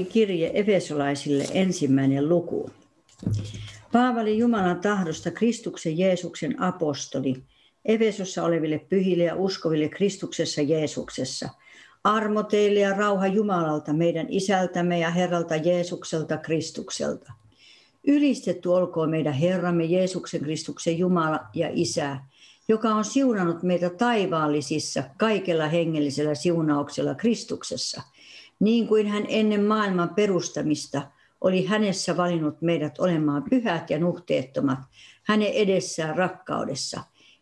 Paavalin kirje Efesolaisille ensimmäinen luku. Paavali Jumalan tahdosta Kristuksen Jeesuksen apostoli Efesossa oleville pyhille ja uskoville Kristuksessa Jeesuksessa. Armo teille ja rauha Jumalalta, meidän isältämme ja Herralta Jeesukselta Kristukselta. Ylistetty olkoon meidän Herramme Jeesuksen Kristuksen Jumala ja Isä, joka on siunannut meitä taivaallisissa kaikella hengellisellä siunauksella Kristuksessa – niin kuin hän ennen maailman perustamista oli hänessä valinnut meidät olemaan pyhät ja nuhteettomat hänen edessään rakkaudessa,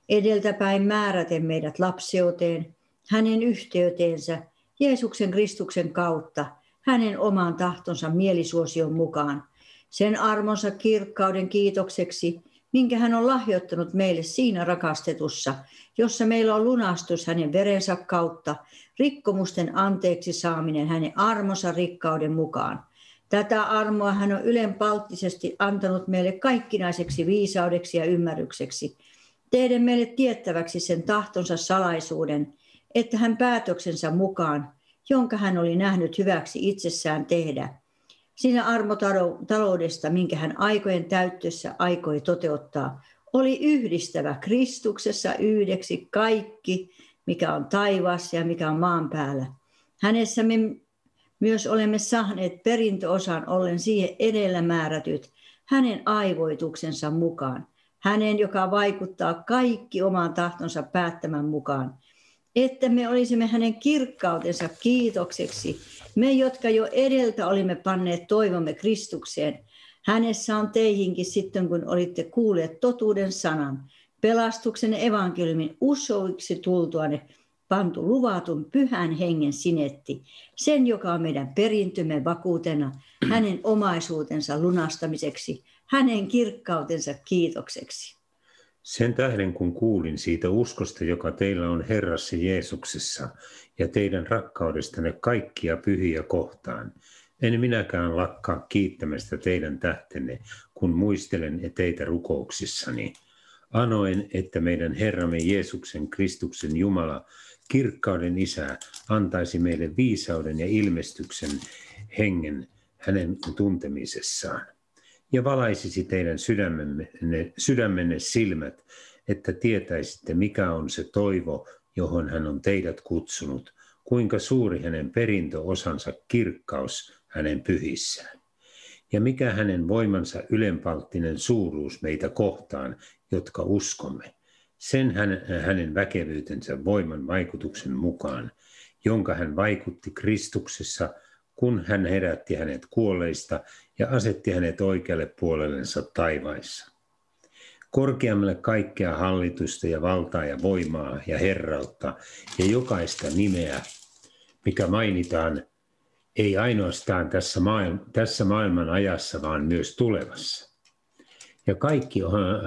edeltäpäin määräten meidät lapseuteen, hänen yhteyteensä, Jeesuksen Kristuksen kautta, hänen oman tahtonsa mielisuosion mukaan, sen armonsa kirkkauden kiitokseksi, minkä hän on lahjoittanut meille siinä rakastetussa, jossa meillä on lunastus hänen verensä kautta, rikkomusten anteeksi saaminen hänen armonsa rikkauden mukaan. Tätä armoa hän on ylenpalttisesti antanut meille kaikkinaiseksi viisaudeksi ja ymmärrykseksi, teidän meille tiettäväksi sen tahtonsa salaisuuden, että hän päätöksensä mukaan, jonka hän oli nähnyt hyväksi itsessään tehdä, siinä armotaloudesta, minkä hän aikojen täyttössä aikoi toteuttaa, oli yhdistävä Kristuksessa yhdeksi kaikki, mikä on taivaassa ja mikä on maan päällä. Hänessä me myös olemme saaneet perintöosan ollen siihen edellä määrätyt hänen aivoituksensa mukaan. Hänen, joka vaikuttaa kaikki omaan tahtonsa päättämän mukaan. Että me olisimme hänen kirkkautensa kiitokseksi, me jotka jo edeltä olimme panneet toivomme Kristukseen. Hänessä on teihinkin sitten, kun olitte kuulleet totuuden sanan, pelastuksen evankeliumin uskoiksi tultuanne pantu luvatun pyhän hengen sinetti, sen joka on meidän perintömme vakuutena, hänen omaisuutensa lunastamiseksi, hänen kirkkautensa kiitokseksi. Sen tähden kun kuulin siitä uskosta, joka teillä on Herrassa Jeesuksessa ja teidän rakkaudestanne kaikkia pyhiä kohtaan, en minäkään lakkaa kiittämästä teidän tähtenne, kun muistelen teitä rukouksissani – anoen, että meidän Herramme Jeesuksen Kristuksen Jumala, kirkkauden Isä, antaisi meille viisauden ja ilmestyksen hengen hänen tuntemisessaan. Ja valaisisi teidän sydämenne, sydämenne silmät, että tietäisitte, mikä on se toivo, johon hän on teidät kutsunut, kuinka suuri hänen perintöosansa kirkkaus hänen pyhissään ja mikä hänen voimansa ylenpalttinen suuruus meitä kohtaan, jotka uskomme, sen hän, hänen väkevyytensä voiman vaikutuksen mukaan, jonka hän vaikutti Kristuksessa, kun hän herätti hänet kuolleista ja asetti hänet oikealle puolellensa taivaissa. Korkeammalle kaikkea hallitusta ja valtaa ja voimaa ja herrautta ja jokaista nimeä, mikä mainitaan ei ainoastaan tässä, maailma, tässä maailman ajassa, vaan myös tulevassa. Ja kaikki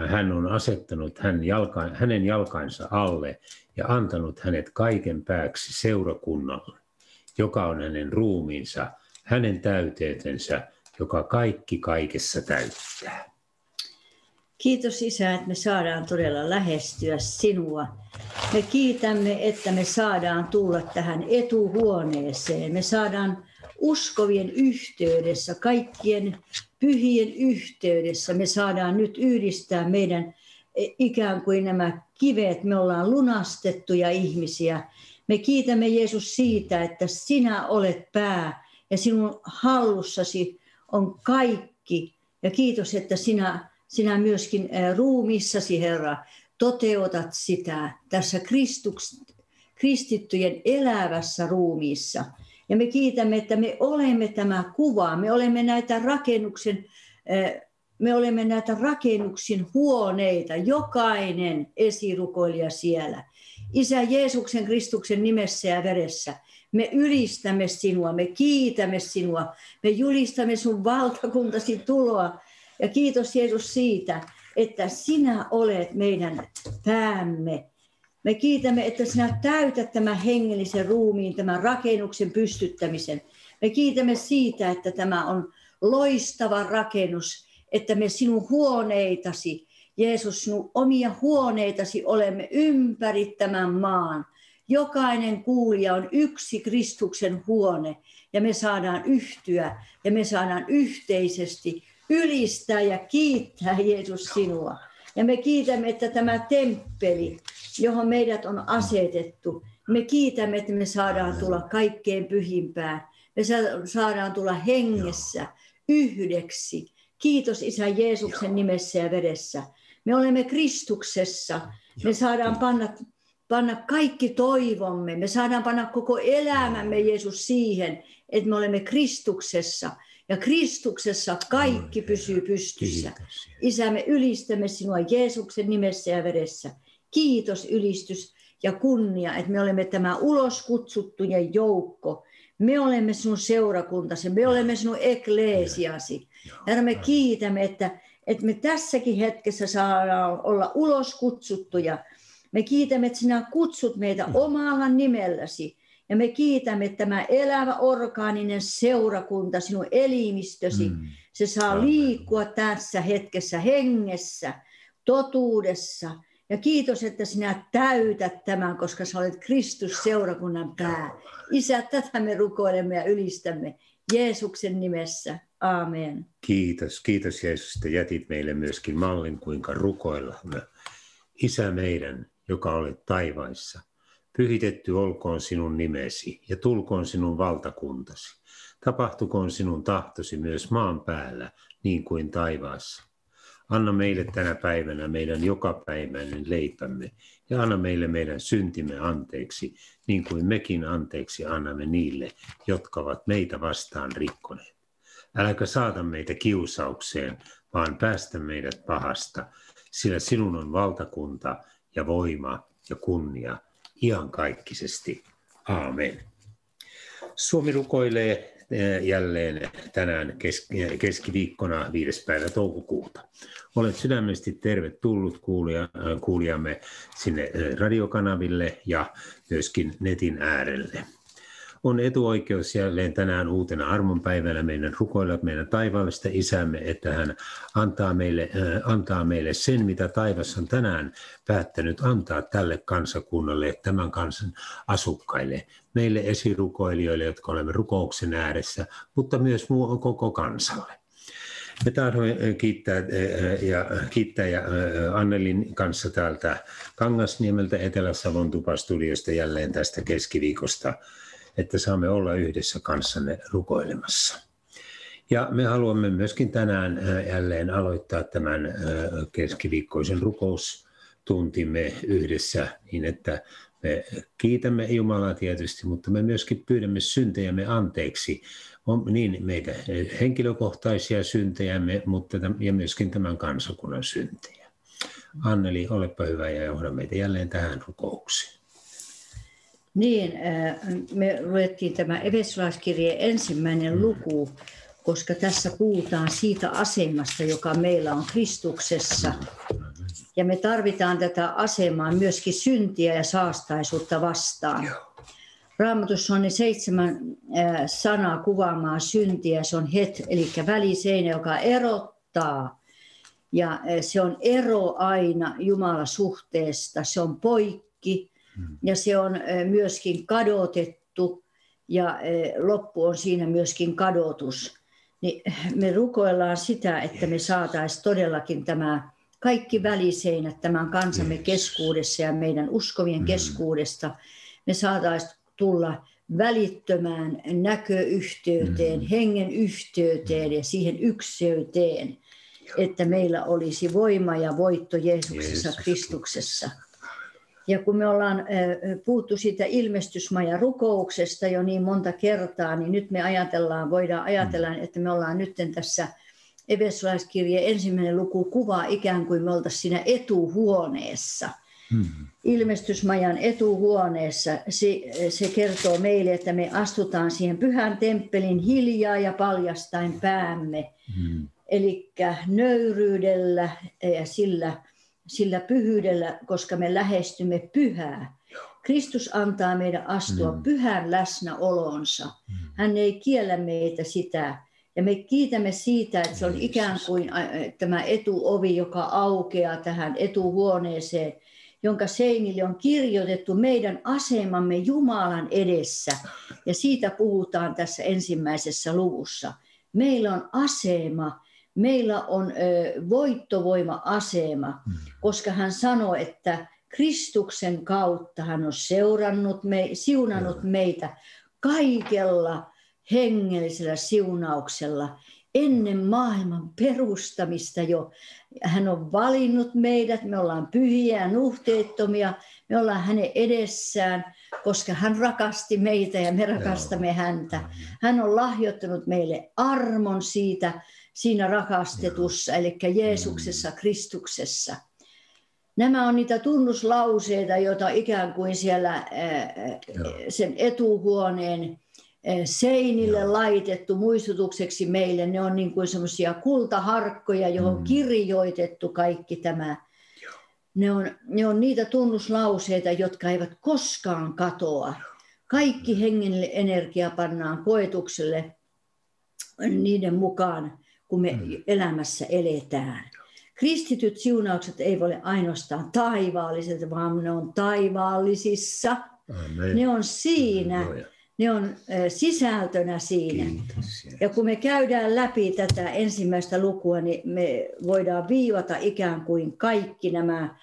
hän on asettanut hän jalka, hänen jalkansa alle ja antanut hänet kaiken pääksi seurakunnalle, joka on hänen ruumiinsa, hänen täyteytensä, joka kaikki kaikessa täyttää. Kiitos Isä, että me saadaan todella lähestyä sinua. Me kiitämme, että me saadaan tulla tähän etuhuoneeseen. Me saadaan uskovien yhteydessä, kaikkien pyhien yhteydessä me saadaan nyt yhdistää meidän ikään kuin nämä kivet, me ollaan lunastettuja ihmisiä. Me kiitämme Jeesus siitä, että sinä olet pää ja sinun hallussasi on kaikki. Ja kiitos, että sinä, sinä myöskin ruumissasi, Herra, toteutat sitä tässä Kristuks, kristittyjen elävässä ruumiissa. Ja me kiitämme, että me olemme tämä kuva, me olemme näitä rakennuksen, me olemme näitä rakennuksin huoneita, jokainen esirukoilija siellä. Isä Jeesuksen Kristuksen nimessä ja veressä, me ylistämme sinua, me kiitämme sinua, me julistamme sun valtakuntasi tuloa. Ja kiitos Jeesus siitä, että sinä olet meidän päämme. Me kiitämme, että sinä täytät tämän hengellisen ruumiin, tämän rakennuksen pystyttämisen. Me kiitämme siitä, että tämä on loistava rakennus, että me sinun huoneitasi, Jeesus, sinun omia huoneitasi olemme ympäri tämän maan. Jokainen kuulija on yksi Kristuksen huone ja me saadaan yhtyä ja me saadaan yhteisesti ylistää ja kiittää Jeesus sinua. Ja me kiitämme, että tämä temppeli, johon meidät on asetettu, me kiitämme, että me saadaan tulla kaikkein pyhimpään. Me saadaan tulla hengessä yhdeksi. Kiitos Isä Jeesuksen nimessä ja veressä. Me olemme Kristuksessa. Me saadaan panna, panna kaikki toivomme. Me saadaan panna koko elämämme Jeesus siihen, että me olemme Kristuksessa. Ja Kristuksessa kaikki pysyy pystyssä. Isä, me ylistämme sinua Jeesuksen nimessä ja veressä. Kiitos, ylistys ja kunnia, että me olemme tämä uloskutsuttujen joukko. Me olemme sinun seurakuntasi, me olemme sinun ekleesiasi. Herra, me kiitämme, että, että me tässäkin hetkessä saadaan olla uloskutsuttuja. Me kiitämme, että sinä kutsut meitä omalla nimelläsi. Ja me kiitämme, että tämä elävä orgaaninen seurakunta, sinun elimistösi, mm. se saa liikkua tässä hetkessä hengessä, totuudessa. Ja kiitos, että sinä täytät tämän, koska sä olet Kristus seurakunnan pää. Isä, tätä me rukoilemme ja ylistämme Jeesuksen nimessä. Amen. Kiitos, kiitos Jeesus, että jätit meille myöskin mallin, kuinka rukoilla. Isä meidän, joka olet taivaissa, Pyhitetty olkoon sinun nimesi ja tulkoon sinun valtakuntasi. Tapahtukoon sinun tahtosi myös maan päällä, niin kuin taivaassa. Anna meille tänä päivänä meidän jokapäiväinen leipämme ja anna meille meidän syntimme anteeksi, niin kuin mekin anteeksi annamme niille, jotka ovat meitä vastaan rikkoneet. Äläkä saata meitä kiusaukseen, vaan päästä meidät pahasta, sillä sinun on valtakunta ja voima ja kunnia iankaikkisesti. Aamen. Suomi rukoilee eh, jälleen tänään keskiviikkona 5. päivä toukokuuta. Olet sydämellisesti tervetullut kuulija, kuulijamme sinne eh, radiokanaville ja myöskin netin äärelle on etuoikeus jälleen tänään uutena armonpäivänä meidän rukoilla meidän taivaallista isämme, että hän antaa meille, äh, antaa meille sen, mitä taivas on tänään päättänyt antaa tälle kansakunnalle, tämän kansan asukkaille, meille esirukoilijoille, jotka olemme rukouksen ääressä, mutta myös muu koko kansalle. Me tahdomme kiittää, ja, kiittää ja Annelin kanssa täältä Kangasniemeltä Etelä-Savon tupastudiosta jälleen tästä keskiviikosta että saamme olla yhdessä kanssanne rukoilemassa. Ja me haluamme myöskin tänään jälleen aloittaa tämän keskiviikkoisen rukoustuntimme yhdessä niin, että me kiitämme Jumalaa tietysti, mutta me myöskin pyydämme syntejämme anteeksi. On niin meitä henkilökohtaisia syntejämme, mutta ja myöskin tämän kansakunnan syntejä. Anneli, olepa hyvä ja johda meitä jälleen tähän rukoukseen. Niin, äh, me luettiin tämä Evesolaiskirjeen ensimmäinen luku, koska tässä puhutaan siitä asemasta, joka meillä on Kristuksessa. Ja me tarvitaan tätä asemaa myöskin syntiä ja saastaisuutta vastaan. Raamatussa on ne seitsemän äh, sanaa kuvaamaan syntiä. Se on het, eli väliseinä, joka erottaa. Ja äh, se on ero aina Jumala suhteesta. Se on poikki, Mm. Ja se on myöskin kadotettu ja loppu on siinä myöskin kadotus. Niin me rukoillaan sitä, että me saataisiin todellakin tämä kaikki väliseinät tämän kansamme keskuudessa ja meidän uskovien Mm. keskuudesta. Me saataisiin tulla välittömään näköyhteyteen, Mm. hengen yhteyteen ja siihen ykseyteen, että meillä olisi voima ja voitto Jeesuksessa Jeesus Kristuksessa. Ja kun me ollaan puhuttu siitä ilmestysmajan rukouksesta jo niin monta kertaa, niin nyt me ajatellaan, voidaan ajatella, että me ollaan nyt tässä Efesolaiskirjeen ensimmäinen luku kuvaa ikään kuin me oltaisiin siinä etuhuoneessa. Mm. Ilmestysmajan etuhuoneessa se, se kertoo meille, että me astutaan siihen pyhän temppelin hiljaa ja paljastain päämme. Mm. Eli nöyryydellä ja sillä, sillä pyhyydellä, koska me lähestymme pyhää. Kristus antaa meidän astua Mm. pyhän läsnäolonsa. Mm. Hän ei kiellä meitä sitä. Ja me kiitämme siitä, että se on ikään kuin tämä etuovi, joka aukeaa tähän etuhuoneeseen, jonka seinille on kirjoitettu meidän asemamme Jumalan edessä. Ja siitä puhutaan tässä ensimmäisessä luvussa. Meillä on asema, meillä on voittovoima-asema, Mm. koska hän sanoi, että Kristuksen kautta hän on seurannut, me, siunannut meitä kaikella hengellisellä siunauksella ennen maailman perustamista jo. Hän on valinnut meidät, me ollaan pyhiä ja nuhteettomia, me ollaan hänen edessään, koska hän rakasti meitä ja me rakastamme häntä. Hän on lahjoittanut meille armon siitä, siinä rakastetussa, eli Jeesuksessa, Kristuksessa. Nämä on niitä tunnuslauseita, joita ikään kuin siellä Joo. sen etuhuoneen seinille Joo. laitettu muistutukseksi meille. Ne on niin kuin semmoisia kultaharkkoja, johon on Mm. kirjoitettu kaikki tämä. Ne on, ne on niitä tunnuslauseita, jotka eivät koskaan katoa. Kaikki hengellinen energia pannaan koetukselle niiden mukaan, kun me Mm. elämässä eletään. Kristityt siunaukset eivät ole ainoastaan taivaalliset, vaan ne on taivaallisissa. Amen. Ne on siinä, Halleluja. ne on sisältönä siinä. Kiitos. Ja kun me käydään läpi tätä ensimmäistä lukua, niin me voidaan viivata ikään kuin kaikki nämä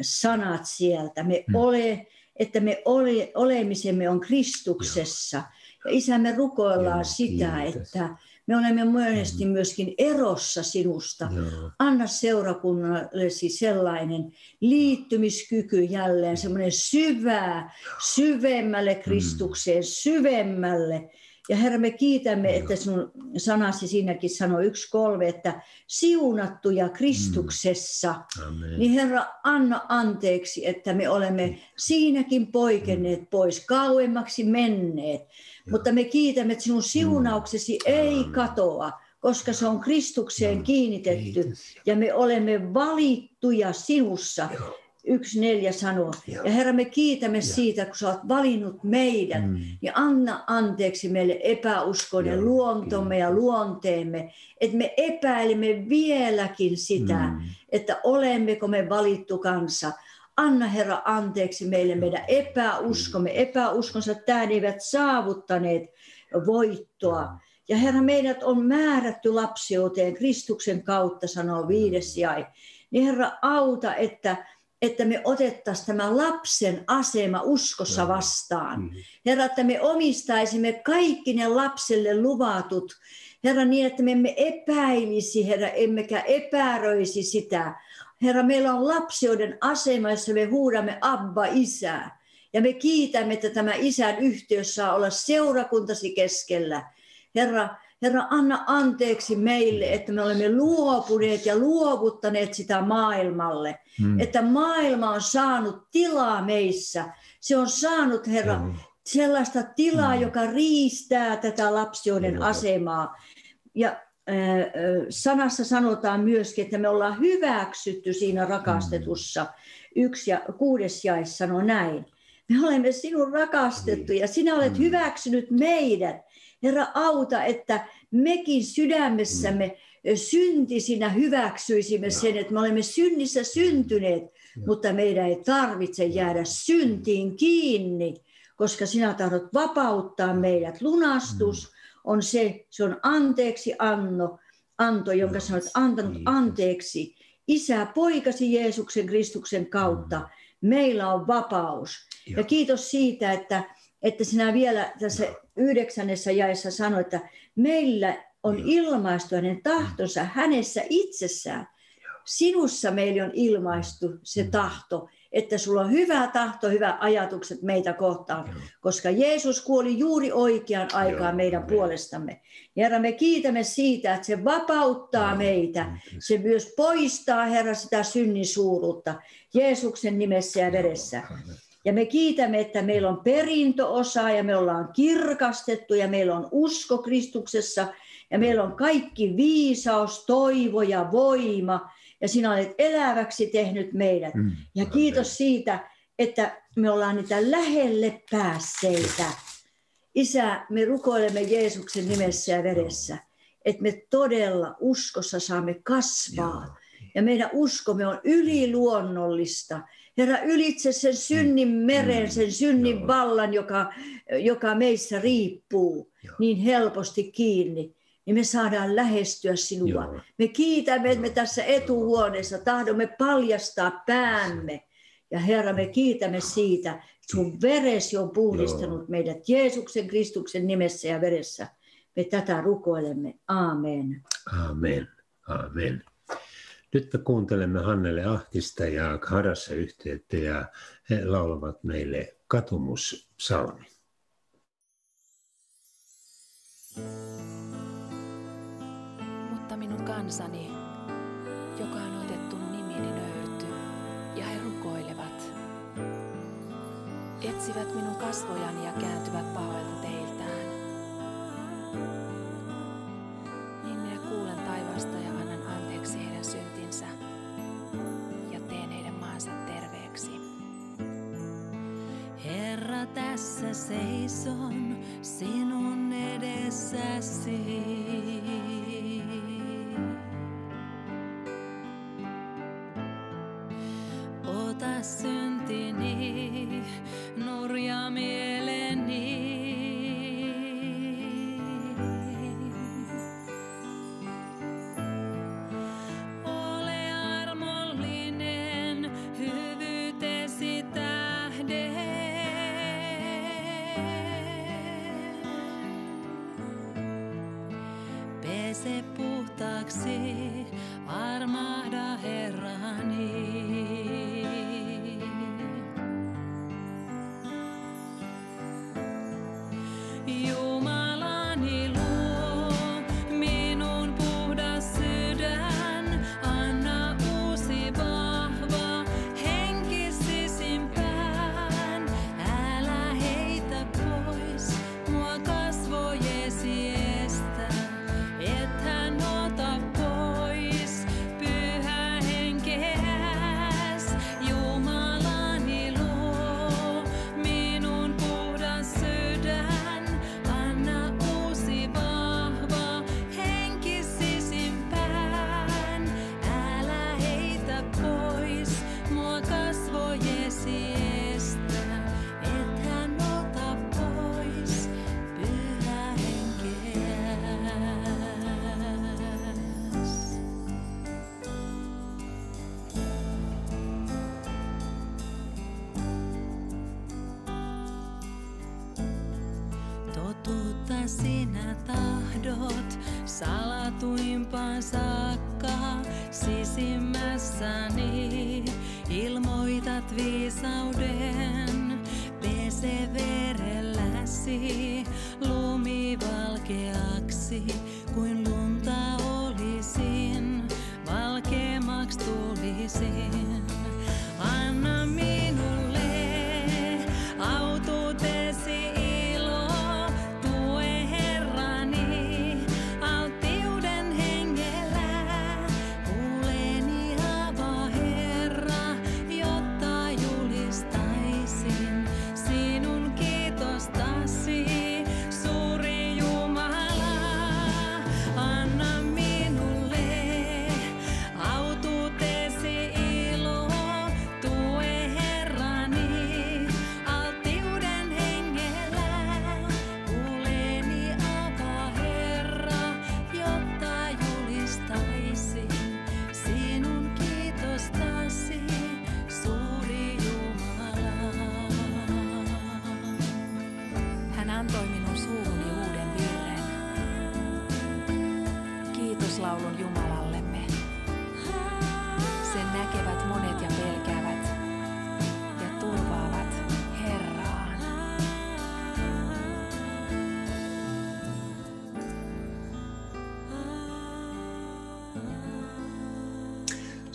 sanat sieltä. Me Mm. ole, että me ole, olemisemme on Kristuksessa. Ja Isä, me rukoillaan Joo, sitä, kiitos. että me olemme monesti myöskin erossa sinusta. Joo. Anna seurakunnallesi sellainen liittymiskyky jälleen, semmoinen syvää, syvemmälle Kristukseen, syvemmälle. Ja Herra, me kiitämme, että sinun sanasi siinäkin sanoi yksi kolme, että siunattuja Kristuksessa. Amen. Niin Herra, anna anteeksi, että me olemme siinäkin poikenneet pois, kauemmaksi menneet. Mutta me kiitämme, että sinun siunauksesi ei Amen. katoa, koska se on Kristukseen kiinnitetty. Kiitos. Ja me olemme valittuja sinussa. Joo. Yksi neljä sanoo. Joo. Ja Herra, me kiitämme siitä, kun sä oot valinnut meidät. Mm. Niin anna anteeksi meille epäuskoinen Joo, luontomme ja kiitos. luonteemme, että me epäilemme vieläkin sitä, Mm. että olemmeko me valittu kansa. Anna Herra anteeksi meille Joo. meidän epäuskomme, epäuskonsa tähän eivät saavuttaneet voittoa. Ja Herra, meidät on määrätty lapsiuteen Kristuksen kautta, sanoo viides jäi. Niin Herra, auta, että, että me otettaisiin tämä lapsen asema uskossa vastaan. Mm. Herra, että me omistaisimme kaikki ne lapselle luvatut. Herra, niin että me emme epäilisi, Herra, emmekä epäröisi sitä. Herra, meillä on lapsioiden asema, jossa me huudamme Abba, Isä. Ja me kiitämme, että tämä isän yhteys saa olla seurakuntasi keskellä. Herra, Herra, anna anteeksi meille, että me olemme luopuneet ja luovuttaneet sitä maailmalle. Mm. Että maailma on saanut tilaa meissä. Se on saanut, Herra, Joo. sellaista tilaa, Mm. joka riistää tätä lapsioiden Joo. asemaa. Ja sanassa sanotaan myöskin, että me ollaan hyväksytty siinä rakastetussa. Yksi ja kuudes jae sanoo näin. Me olemme sinun rakastettu ja sinä olet Mm. hyväksynyt meidät. Herra, auta, että mekin sydämessämme syntisinä hyväksyisimme sen, että me olemme synnissä syntyneet, mutta meidän ei tarvitse jäädä syntiin kiinni, koska sinä tahdot vapauttaa meidät. Lunastus on se, se on anteeksi anno, anto, jonka sinä olet antanut anteeksi. Isä, poikasi Jeesuksen Kristuksen kautta. Meillä on vapaus. Ja kiitos siitä, että, että sinä vielä tässä yhdeksännessä jaessa sanoit, että meillä on ilmaistu hänen tahtonsa hänessä itsessään. Sinussa meillä on ilmaistu se Mm. tahto, että sulla on hyvä tahto, hyvät ajatukset meitä kohtaan, koska Jeesus kuoli juuri oikeaan aikaan meidän amen. puolestamme. Herra, me kiitämme siitä, että se vapauttaa meitä. kiitos. Se myös poistaa, Herra, sitä synnin suuruutta Jeesuksen nimessä ja veressä. Ja me kiitämme, että meillä on perintöosa ja me ollaan kirkastettu ja meillä on usko Kristuksessa ja meillä on kaikki viisaus, toivo ja voima. Ja sinä olet eläväksi tehnyt meidät. Mm, Ja kiitos siitä, että me ollaan niitä lähelle päässeitä. Isä, me rukoilemme Jeesuksen nimessä ja veressä, että me todella uskossa saamme kasvaa. Ja meidän uskomme on yliluonnollista. Herra, ylitse sen synnin meren, Mm. sen synnin Joo. vallan, joka, joka meissä riippuu Joo. niin helposti kiinni, niin me saadaan lähestyä sinua. Joo. Me kiitämme, että me tässä etuhuoneessa tahdomme paljastaa päämme. Ja Herra, me kiitämme siitä, että sun veresi on puhdistanut meidät Jeesuksen Kristuksen nimessä ja veressä. Me tätä rukoilemme. Aamen. Amen. Amen. Nyt me kuuntelemme Hannele Ahtista ja Harassa yhteyttä ja he laulavat meille katumussalmi. Mutta minun kansani, joka on otettu nimini nöyrty, ja he rukoilevat, etsivät minun kasvojani ja kääntyvät pahoilta teiltään. Niin minä kuulen taivaasta ja maansa terveeksi. Herra, tässä seison sinun edessäsi.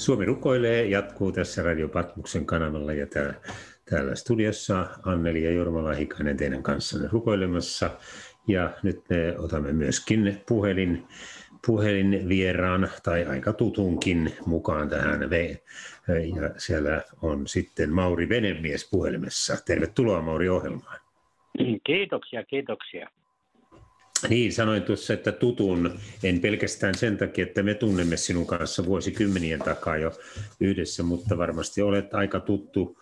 Suomi rukoilee jatkuu tässä Radio Patmuksen kanavalla ja täällä, täällä studiossa Anneli ja Jorma Lahikainen teidän kanssanne rukoilemassa. Ja nyt me otamme myöskin puhelin, puhelinvieraan tai aika tutunkin mukaan tähän. Ja siellä on sitten Mauri Venemies puhelimessa. Tervetuloa Mauri ohjelmaan. Kiitoksia, kiitoksia. Niin, sanoin tuossa, että tutun, en pelkästään sen takia, että me tunnemme sinun kanssa vuosikymmenien takaa jo yhdessä, mutta varmasti olet aika tuttu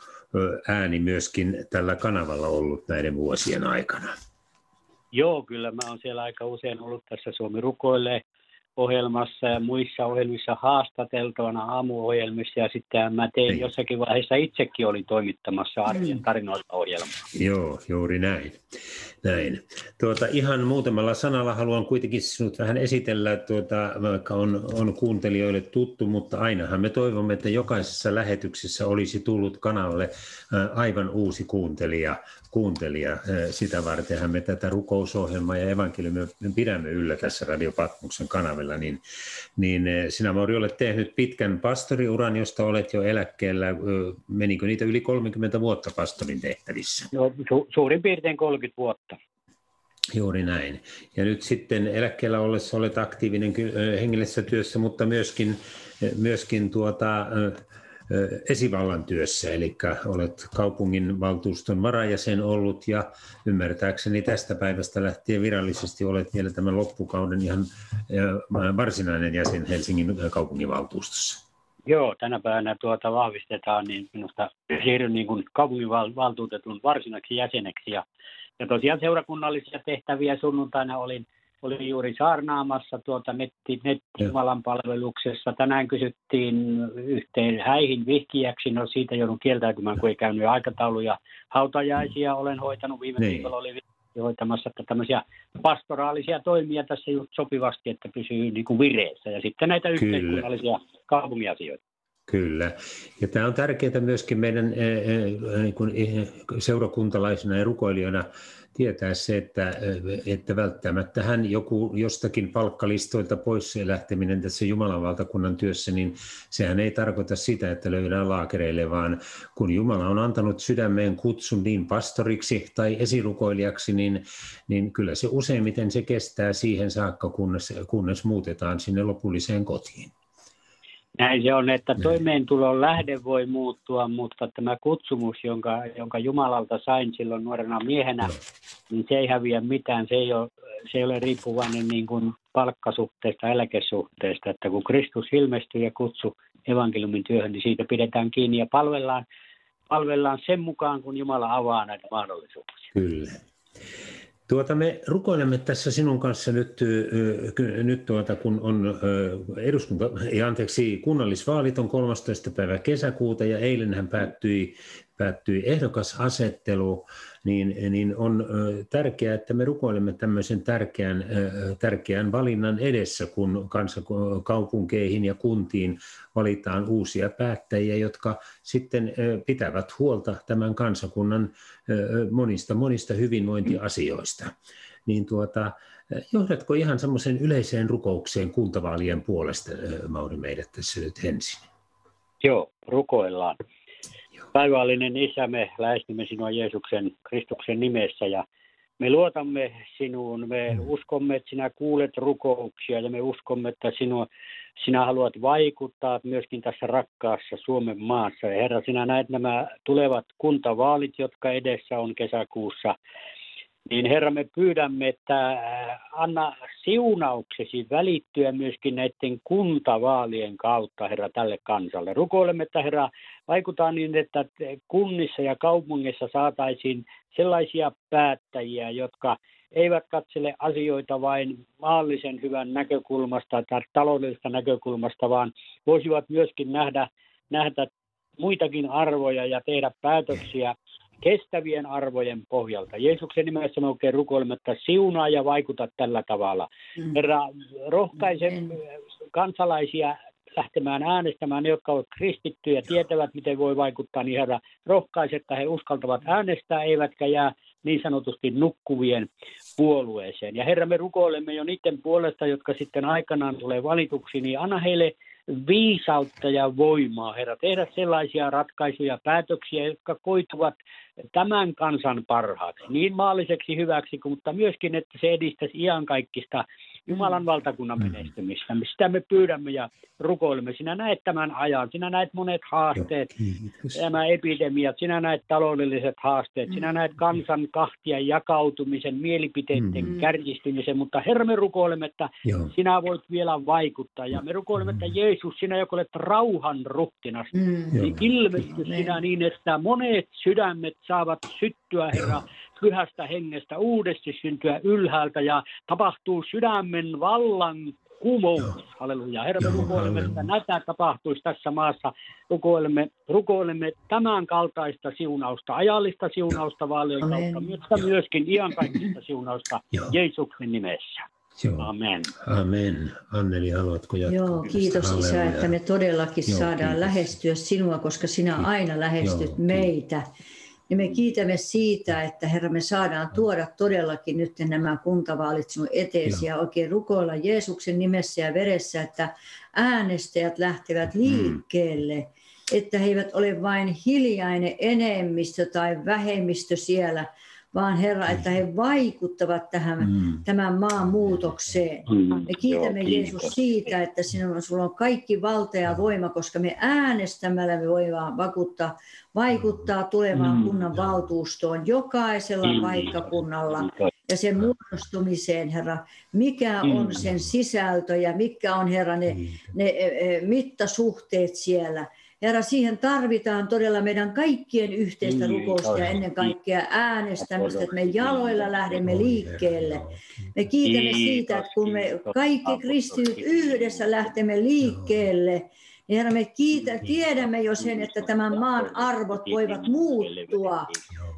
ääni myöskin tällä kanavalla ollut näiden vuosien aikana. Joo, kyllä mä oon siellä aika usein ollut tässä Suomi rukoilee ohjelmassa ja muissa ohjelmissa haastateltavana aamuohjelmissa ja sitten mä tein Ei. Niin. jossakin vaiheessa itsekin olin toimittamassa arjen mm. tarinoita ohjelmaa. Joo, juuri näin. Näin. Tuota, ihan muutamalla sanalla haluan kuitenkin sinut vähän esitellä, tuota, vaikka on, on kuuntelijoille tuttu, mutta ainahan me toivomme, että jokaisessa lähetyksessä olisi tullut kanavalle aivan uusi kuuntelija, kuuntelija. Sitä vartenhan me tätä rukousohjelmaa ja evankeliumia pidämme yllä tässä Radio Patmuksen kanavilla. Niin, niin sinä Mauri olet tehnyt pitkän pastoriuran, josta olet jo eläkkeellä. Menikö niitä yli 30 vuotta pastorin tehtävissä? No, su- suurin piirtein 30 vuotta. Juuri näin. Ja nyt sitten eläkkeellä ollessa olet aktiivinen hengellisessä työssä, mutta myöskin, myöskin tuota, esivallan työssä, eli olet kaupungin valtuuston varajäsen ollut ja ymmärtääkseni tästä päivästä lähtien virallisesti olet vielä tämän loppukauden ihan varsinainen jäsen Helsingin kaupunginvaltuustossa. Joo, tänä päivänä tuota vahvistetaan, niin minusta siirryn niin kuin kaupunginvaltuutetun varsinaksi jäseneksi ja, ja tosiaan seurakunnallisia tehtäviä sunnuntaina olin olin juuri saarnaamassa tuota netti, nettimalan palveluksessa. Tänään kysyttiin yhteen häihin vihkijäksi. No siitä joudun kieltäytymään, kun ei käynyt aikatauluja. Hautajaisia olen hoitanut. Viime niin. viikolla oli hoitamassa että tämmöisiä pastoraalisia toimia tässä just sopivasti, että pysyy niin kuin vireessä. Ja sitten näitä Kyllä. yhteiskunnallisia kaupungiasioita. Kyllä. Ja tämä on tärkeää myöskin meidän niin kuin seurakuntalaisina ja rukoilijoina tietää se, että, että välttämättä hän joku jostakin palkkalistoilta pois lähteminen tässä Jumalan valtakunnan työssä, niin sehän ei tarkoita sitä, että löydään laakereille, vaan kun Jumala on antanut sydämeen kutsun niin pastoriksi tai esirukoilijaksi, niin, niin kyllä se useimmiten se kestää siihen saakka, kunnes, kunnes muutetaan sinne lopulliseen kotiin. Näin se on, että toimeentulon lähde voi muuttua, mutta tämä kutsumus, jonka, jonka Jumalalta sain silloin nuorena miehenä, niin se ei häviä mitään. Se ei ole, se ei ole riippuvainen niin kuin palkkasuhteesta, eläkesuhteesta. Että kun Kristus ilmestyy ja kutsu evankeliumin työhön, niin siitä pidetään kiinni ja palvellaan, palvellaan sen mukaan, kun Jumala avaa näitä mahdollisuuksia. Kyllä. Tuota, me rukoilemme tässä sinun kanssa nyt, nyt tuota, kun on eduskunta, ei anteeksi, kunnallisvaalit on 13. päivä kesäkuuta ja eilenhän päättyi, päättyi ehdokasasettelu niin, niin on tärkeää, että me rukoilemme tämmöisen tärkeän, tärkeän valinnan edessä, kun kaupunkeihin ja kuntiin valitaan uusia päättäjiä, jotka sitten pitävät huolta tämän kansakunnan monista, monista hyvinvointiasioista. Niin tuota, johdatko ihan semmoisen yleiseen rukoukseen kuntavaalien puolesta, Mauri, meidät tässä nyt ensin? Joo, rukoillaan. Taivaallinen Isä, me lähestymme sinua Jeesuksen Kristuksen nimessä ja me luotamme sinuun, me mm. uskomme, että sinä kuulet rukouksia ja me uskomme, että sinua, sinä haluat vaikuttaa myöskin tässä rakkaassa Suomen maassa. Ja Herra, sinä näet nämä tulevat kuntavaalit, jotka edessä on kesäkuussa. Niin Herra, me pyydämme, että äh, anna siunauksesi välittyä myöskin näiden kuntavaalien kautta, Herra, tälle kansalle. Rukoilemme, että Herra, vaikutaan niin, että kunnissa ja kaupungissa saataisiin sellaisia päättäjiä, jotka eivät katsele asioita vain maallisen hyvän näkökulmasta tai taloudellisesta näkökulmasta, vaan voisivat myöskin nähdä, nähdä muitakin arvoja ja tehdä päätöksiä kestävien arvojen pohjalta. Jeesuksen nimessä me oikein rukoilemme, että siunaa ja vaikuta tällä tavalla. Mm. Herra, rohkaise kansalaisia lähtemään äänestämään, ne jotka ovat kristittyjä, tietävät, miten voi vaikuttaa, niin Herra, rohkaise, että he uskaltavat äänestää, eivätkä jää niin sanotusti nukkuvien puolueeseen. Ja Herra, me rukoilemme jo niiden puolesta, jotka sitten aikanaan tulee valituksi, niin anna heille viisautta ja voimaa, Herra, tehdä sellaisia ratkaisuja ja päätöksiä, jotka koituvat tämän kansan parhaaksi, niin maalliseksi hyväksi, mutta myöskin, että se edistäisi iankaikkista Jumalan valtakunnan Mm. menestymistä. Sitä me pyydämme ja rukoilemme. Sinä näet tämän ajan, sinä näet monet haasteet, nämä epidemiat, sinä näet taloudelliset haasteet, sinä näet kansan kahtia jakautumisen, mielipiteiden Mm. kärjistymisen, mutta Herra, me rukoilemme, että Joo. sinä voit vielä vaikuttaa. Ja me rukoilemme, että Jeesus, sinä joka olet rauhan ruhtinas, Mm. Niin ilmesty Amen. sinä niin, että monet sydämet saavat syttyä, Herra, pyhästä hengestä, uudesti syntyä ylhäältä ja tapahtuu sydämen vallan kumous. Halleluja. Herra, me Joo, rukoilemme, että näitä tapahtuisi tässä maassa. Rukoilemme, rukoilemme tämän kaltaista siunausta, ajallista siunausta vaalien kautta, mutta myöskin iankaikkista siunausta Joo. Jeesuksen nimessä. Joo. Amen. Amen. Anneli, haluatko jatkaa? Joo, kiitos Isä, Halleluja. että me todellakin Joo, saadaan kiitos. lähestyä sinua, koska sinä aina lähestyt Joo, meitä. Ja me kiitämme siitä, että Herra, me saadaan tuoda todellakin nyt nämä kuntavaalit sinun eteesi ja oikein rukoilla Jeesuksen nimessä ja veressä, että äänestäjät lähtevät Mm. liikkeelle, että he eivät ole vain hiljainen enemmistö tai vähemmistö siellä, vaan Herra, että he vaikuttavat tähän Mm. tämän maan muutokseen. Me kiitämme Joo, Jeesus siitä, että sinulla, sulla on kaikki valta ja voima, koska me äänestämällä me voidaan vakuuttaa, vaikuttaa tulevaan Mm. kunnan valtuustoon jokaisella Mm. paikkakunnalla ja sen muodostumiseen, Herra. Mikä Mm. on sen sisältö ja mikä on, Herra, ne, ne e, e, mittasuhteet siellä. Herra, siihen tarvitaan todella meidän kaikkien yhteistä Mm, rukousta ja ennen kaikkea äänestämistä, että me jaloilla lähdemme liikkeelle. Me kiitämme Kiitos, siitä, että kun me kaikki kristityt yhdessä lähtemme liikkeelle, niin Herra, me kiitä, tiedämme jo sen, että tämän maan arvot voivat muuttua.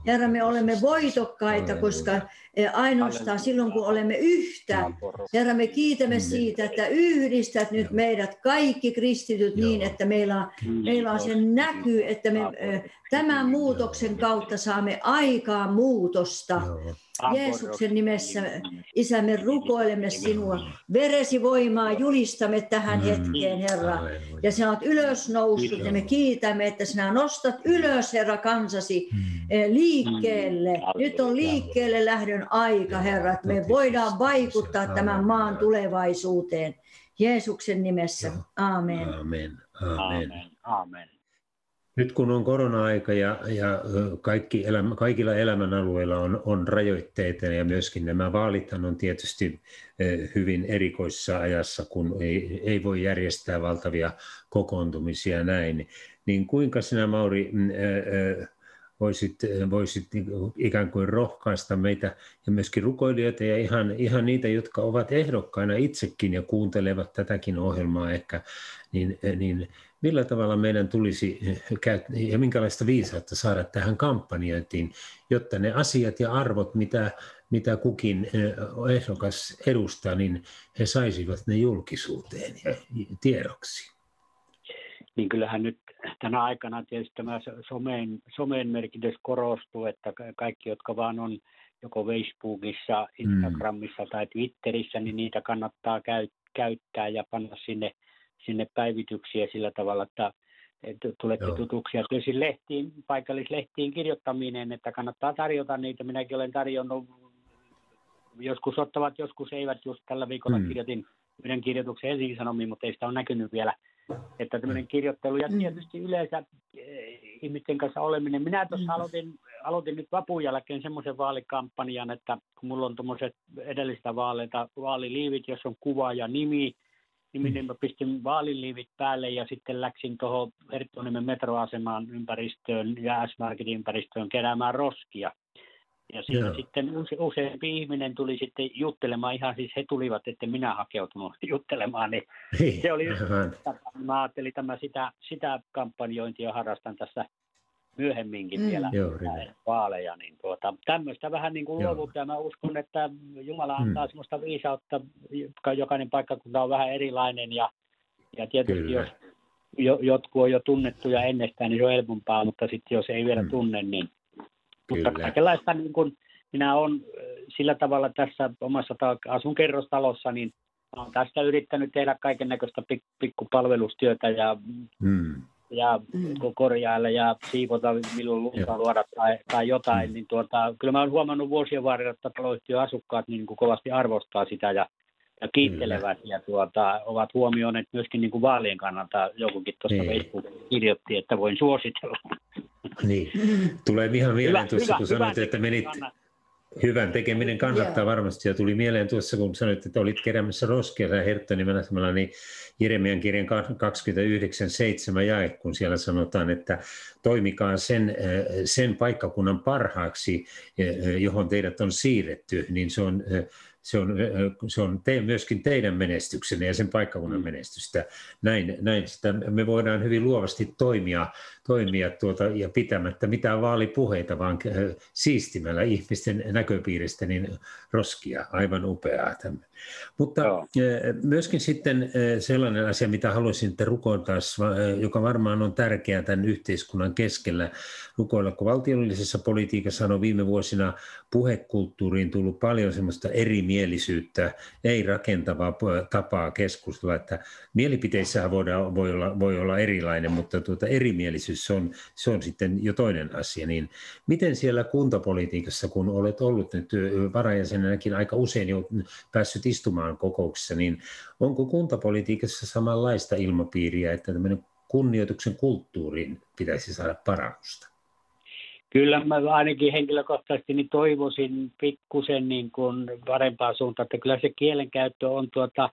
Herra, me olemme voitokkaita, koska eh, ainoastaan silloin, kun olemme yhtä, Herra, me kiitämme siitä, että yhdistät nyt meidät kaikki kristityt niin, että meillä on, meillä on sen näky, että me eh, tämän muutoksen kautta saamme aikaan muutosta. Joo. Jeesuksen nimessä, Isä, me rukoilemme sinua. Veresi voimaa julistamme tähän Mm. hetkeen, Herra. Ja sinä olet ylös noussut ja me kiitämme, että sinä nostat ylös, Herra, kansasi Mm. eh, liikkeelle. Mm. Nyt on liikkeelle lähdön aika, Herra, että me voidaan vaikuttaa tämän maan tulevaisuuteen. Jeesuksen nimessä. Aamen. Amen. Amen. Amen. Amen. Nyt kun on korona-aika ja, ja kaikki elämä, kaikilla elämänalueilla on, on rajoitteita ja myöskin nämä vaalithan on tietysti hyvin erikoissa ajassa, kun ei, ei voi järjestää valtavia kokoontumisia näin, niin kuinka sinä Mauri voisit, voisit niinku ikään kuin rohkaista meitä ja myöskin rukoilijoita ja ihan, ihan niitä, jotka ovat ehdokkaina itsekin ja kuuntelevat tätäkin ohjelmaa ehkä, niin, niin millä tavalla meidän tulisi käyttää ja minkälaista viisautta saada tähän kampanjointiin, jotta ne asiat ja arvot, mitä, mitä kukin eh, ehdokas edustaa, niin he saisivat ne julkisuuteen ja tiedoksi. Niin kyllähän nyt tänä aikana tietysti tämä somen, somen merkitys korostuu, että ka- kaikki, jotka vaan on joko Facebookissa, Instagramissa tai Twitterissä, niin niitä kannattaa käy, käyttää ja panna sinne, sinne päivityksiä sillä tavalla, että tulette Joo. tutuksi. Ja tietysti lehtiin, paikallislehtiin kirjoittaminen, että kannattaa tarjota niitä. Minäkin olen tarjonnut, joskus ottavat, joskus eivät. Just tällä viikolla Mm. mm. kirjoitin yhden kirjoituksen Helsingin Sanomiin, mutta ei sitä ole näkynyt vielä että tämmöinen kirjoittelu ja Mm. tietysti yleensä eh, ihmisten kanssa oleminen. Minä tuossa Mm. aloitin, aloitin nyt vapun jälkeen semmoisen vaalikampanjan, että kun mulla on tuommoiset edellistä vaaleita, vaaliliivit, jos on kuva ja nimi, nimi niin mä pistin vaaliliivit päälle ja sitten läksin tuohon Herttuniemen metroasemaan ympäristöön ja S-Marketin ympäristöön keräämään roskia. Ja siinä Joo. sitten use, useampi ihminen tuli sitten juttelemaan, ihan siis he tulivat, että minä hakeutunut juttelemaan, niin Se oli- mä ajattelin tämä sitä, sitä kampanjointia harrastan tässä myöhemminkin Mm. mm. vielä Joo, vaaleja, niin tuota, tämmöistä vähän niin kuin luovuutta ja mä uskon, että Jumala Mm. antaa semmoista viisautta, joka jokainen paikkakunta on vähän erilainen ja, ja tietysti Kyllä. jos jo, jotkut on jo tunnettuja ennestään, niin se on helpompaa, mutta sitten jos ei vielä Mm. tunne, niin mutta Kyllä. kaikenlaista niin kuin minä olen sillä tavalla tässä omassa asun kerrostalossa, niin oon tästä yrittänyt tehdä kaiken näköistä pik, pikkupalvelustyötä ja, Mm. ja Mm. korjailla ja siivota milloin lunta luoda tai, tai jotain, Mm. niin tuota, kyllä mä oon huomannut vuosien varrella, että taloyhtiön asukkaat niin kuin kovasti arvostaa sitä ja, ja kiittelevät ja tuota, ovat huomioineet myöskin niin kuin vaalien kannalta. Jokukin tuossa Niin. Facebookissa kirjoitti, että voin suositella. Niin. Tulee ihan mieleen tuossa, kun sanoit, hyvä että menit, kannattaa. hyvän tekeminen kannattaa Joo. varmasti. Ja tuli mieleen tuossa, kun sanoit, että olit keräämässä roskia siellä Herttonimenä, niin Jeremian kirjan 29.7 jae, kun siellä sanotaan, että toimikaa sen, äh, sen paikkakunnan parhaaksi, äh, johon teidät on siirretty, niin se on, äh, se on, äh, se on te, myöskin teidän menestyksenne ja sen paikkakunnan Mm. menestystä. Näin, näin sitä me voidaan hyvin luovasti toimia, toimia tuota, ja pitämättä mitään vaalipuheita, vaan äh, siistimällä ihmisten näköpiiristä niin roskia. Aivan upeaa. Tämä. Mutta Joo. äh, myöskin sitten äh, sellainen asia, mitä haluaisin, että rukoiltaan, joka varmaan on tärkeää tämän yhteiskunnan keskellä rukoilla, kun valtiollisessa politiikassa on viime vuosina puhekulttuuriin tullut paljon semmoista erimielisyyttä, ei rakentavaa tapaa keskustella, että mielipiteissähän voidaan, voi, olla, voi olla erilainen, mutta tuota erimielisyys se on, se on sitten jo toinen asia. Niin miten siellä kuntapolitiikassa, kun olet ollut nyt varajäsenenäkin aika usein jo päässyt istumaan kokouksissa, niin onko kuntapolitiikassa samanlaista ilmapiiriä, että tämmöinen kunnioituksen kulttuuriin pitäisi saada parannusta? Kyllä mä ainakin henkilökohtaisesti niin toivoisin pikkusen niin kuin parempaa suuntaan, että kyllä se kielenkäyttö on tuota,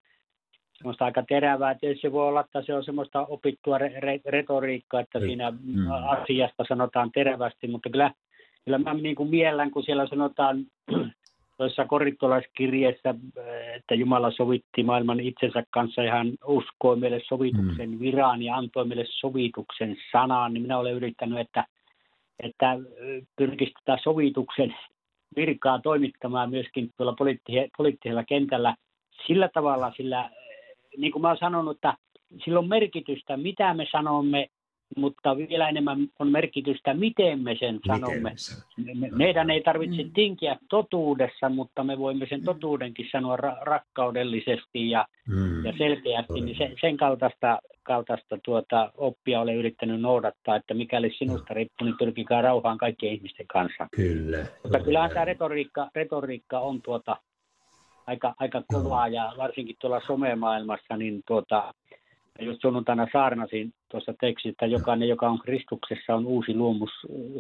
semmoista aika terävää. Tietysti se voi olla, että se on semmoista opittua re- re- retoriikkaa, että Mm. siinä Mm. asiasta sanotaan terävästi, mutta kyllä, kyllä mä niin kuin miellän, kun siellä sanotaan tuossa korittolaiskirjeessä, että Jumala sovitti maailman itsensä kanssa ja hän uskoi meille sovituksen viraan ja antoi meille sovituksen sanaan, niin minä olen yrittänyt, että että pyrkisi tätä sovituksen virkaa toimittamaan myöskin tuolla poliitti- poliittisella kentällä sillä tavalla, sillä niin kuin mä olen sanonut, että sillä on merkitystä, mitä me sanomme, mutta vielä enemmän on merkitystä, miten me sen sanomme. Miten? Me- Meidän ei tarvitse Mm. tinkiä totuudessa, mutta me voimme sen totuudenkin sanoa ra- rakkaudellisesti ja, Mm. ja selkeästi. Niin sen, sen kaltaista, kaltaista tuota, oppia olen yrittänyt noudattaa, että mikäli sinusta riippuu, niin pyrkikää rauhaan kaikkien ihmisten kanssa. Kyllä. Mutta kyllähän tämä retoriikka, retoriikka on tuota, aika, aika kovaa ja varsinkin tuolla somemaailmassa, niin tuota, just sunnuntaina saarnasin tuossa tekstissä, että jokainen, joka on Kristuksessa, on uusi luomus.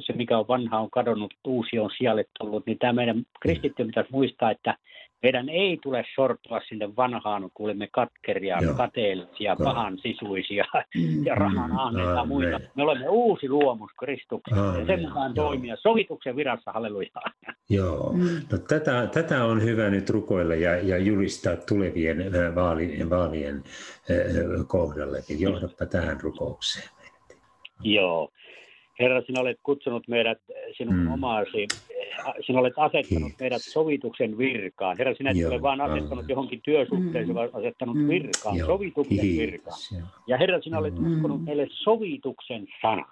Se, mikä on vanha, on kadonnut, uusi on sijalle tullut. Niin tämä meidän kristitty pitäisi muistaa, että meidän ei tule sortua sinne vanhaan, kun kuulemme katkeria, Joo. kateellisia, Joo. pahan sisuisia Mm. ja rahan Mm, aanneita ja muita. aamen. Me olemme uusi luomus Kristuksessa ja sen Aamen, mukaan toimia sovituksen virassa, halleluja. Joo. Mm. No, tätä, tätä on hyvä nyt rukoilla ja, ja julistaa tulevien vaalien, vaalien kohdalle. Johdappa tähän rukoukseen. Joo. Herra, sinä olet kutsunut meidät sinun Mm. omaasi, sinä olet asettanut Kiitos. meidät sovituksen virkaan. Herra, sinä et Joo, ole vain asettanut johonkin työsuhteeseen, Mm. vaan asettanut Mm. virkaan, Joo, sovituksen virkaan. kiitos. Joo. Ja Herra, sinä olet Mm. uskonut meille sovituksen sana.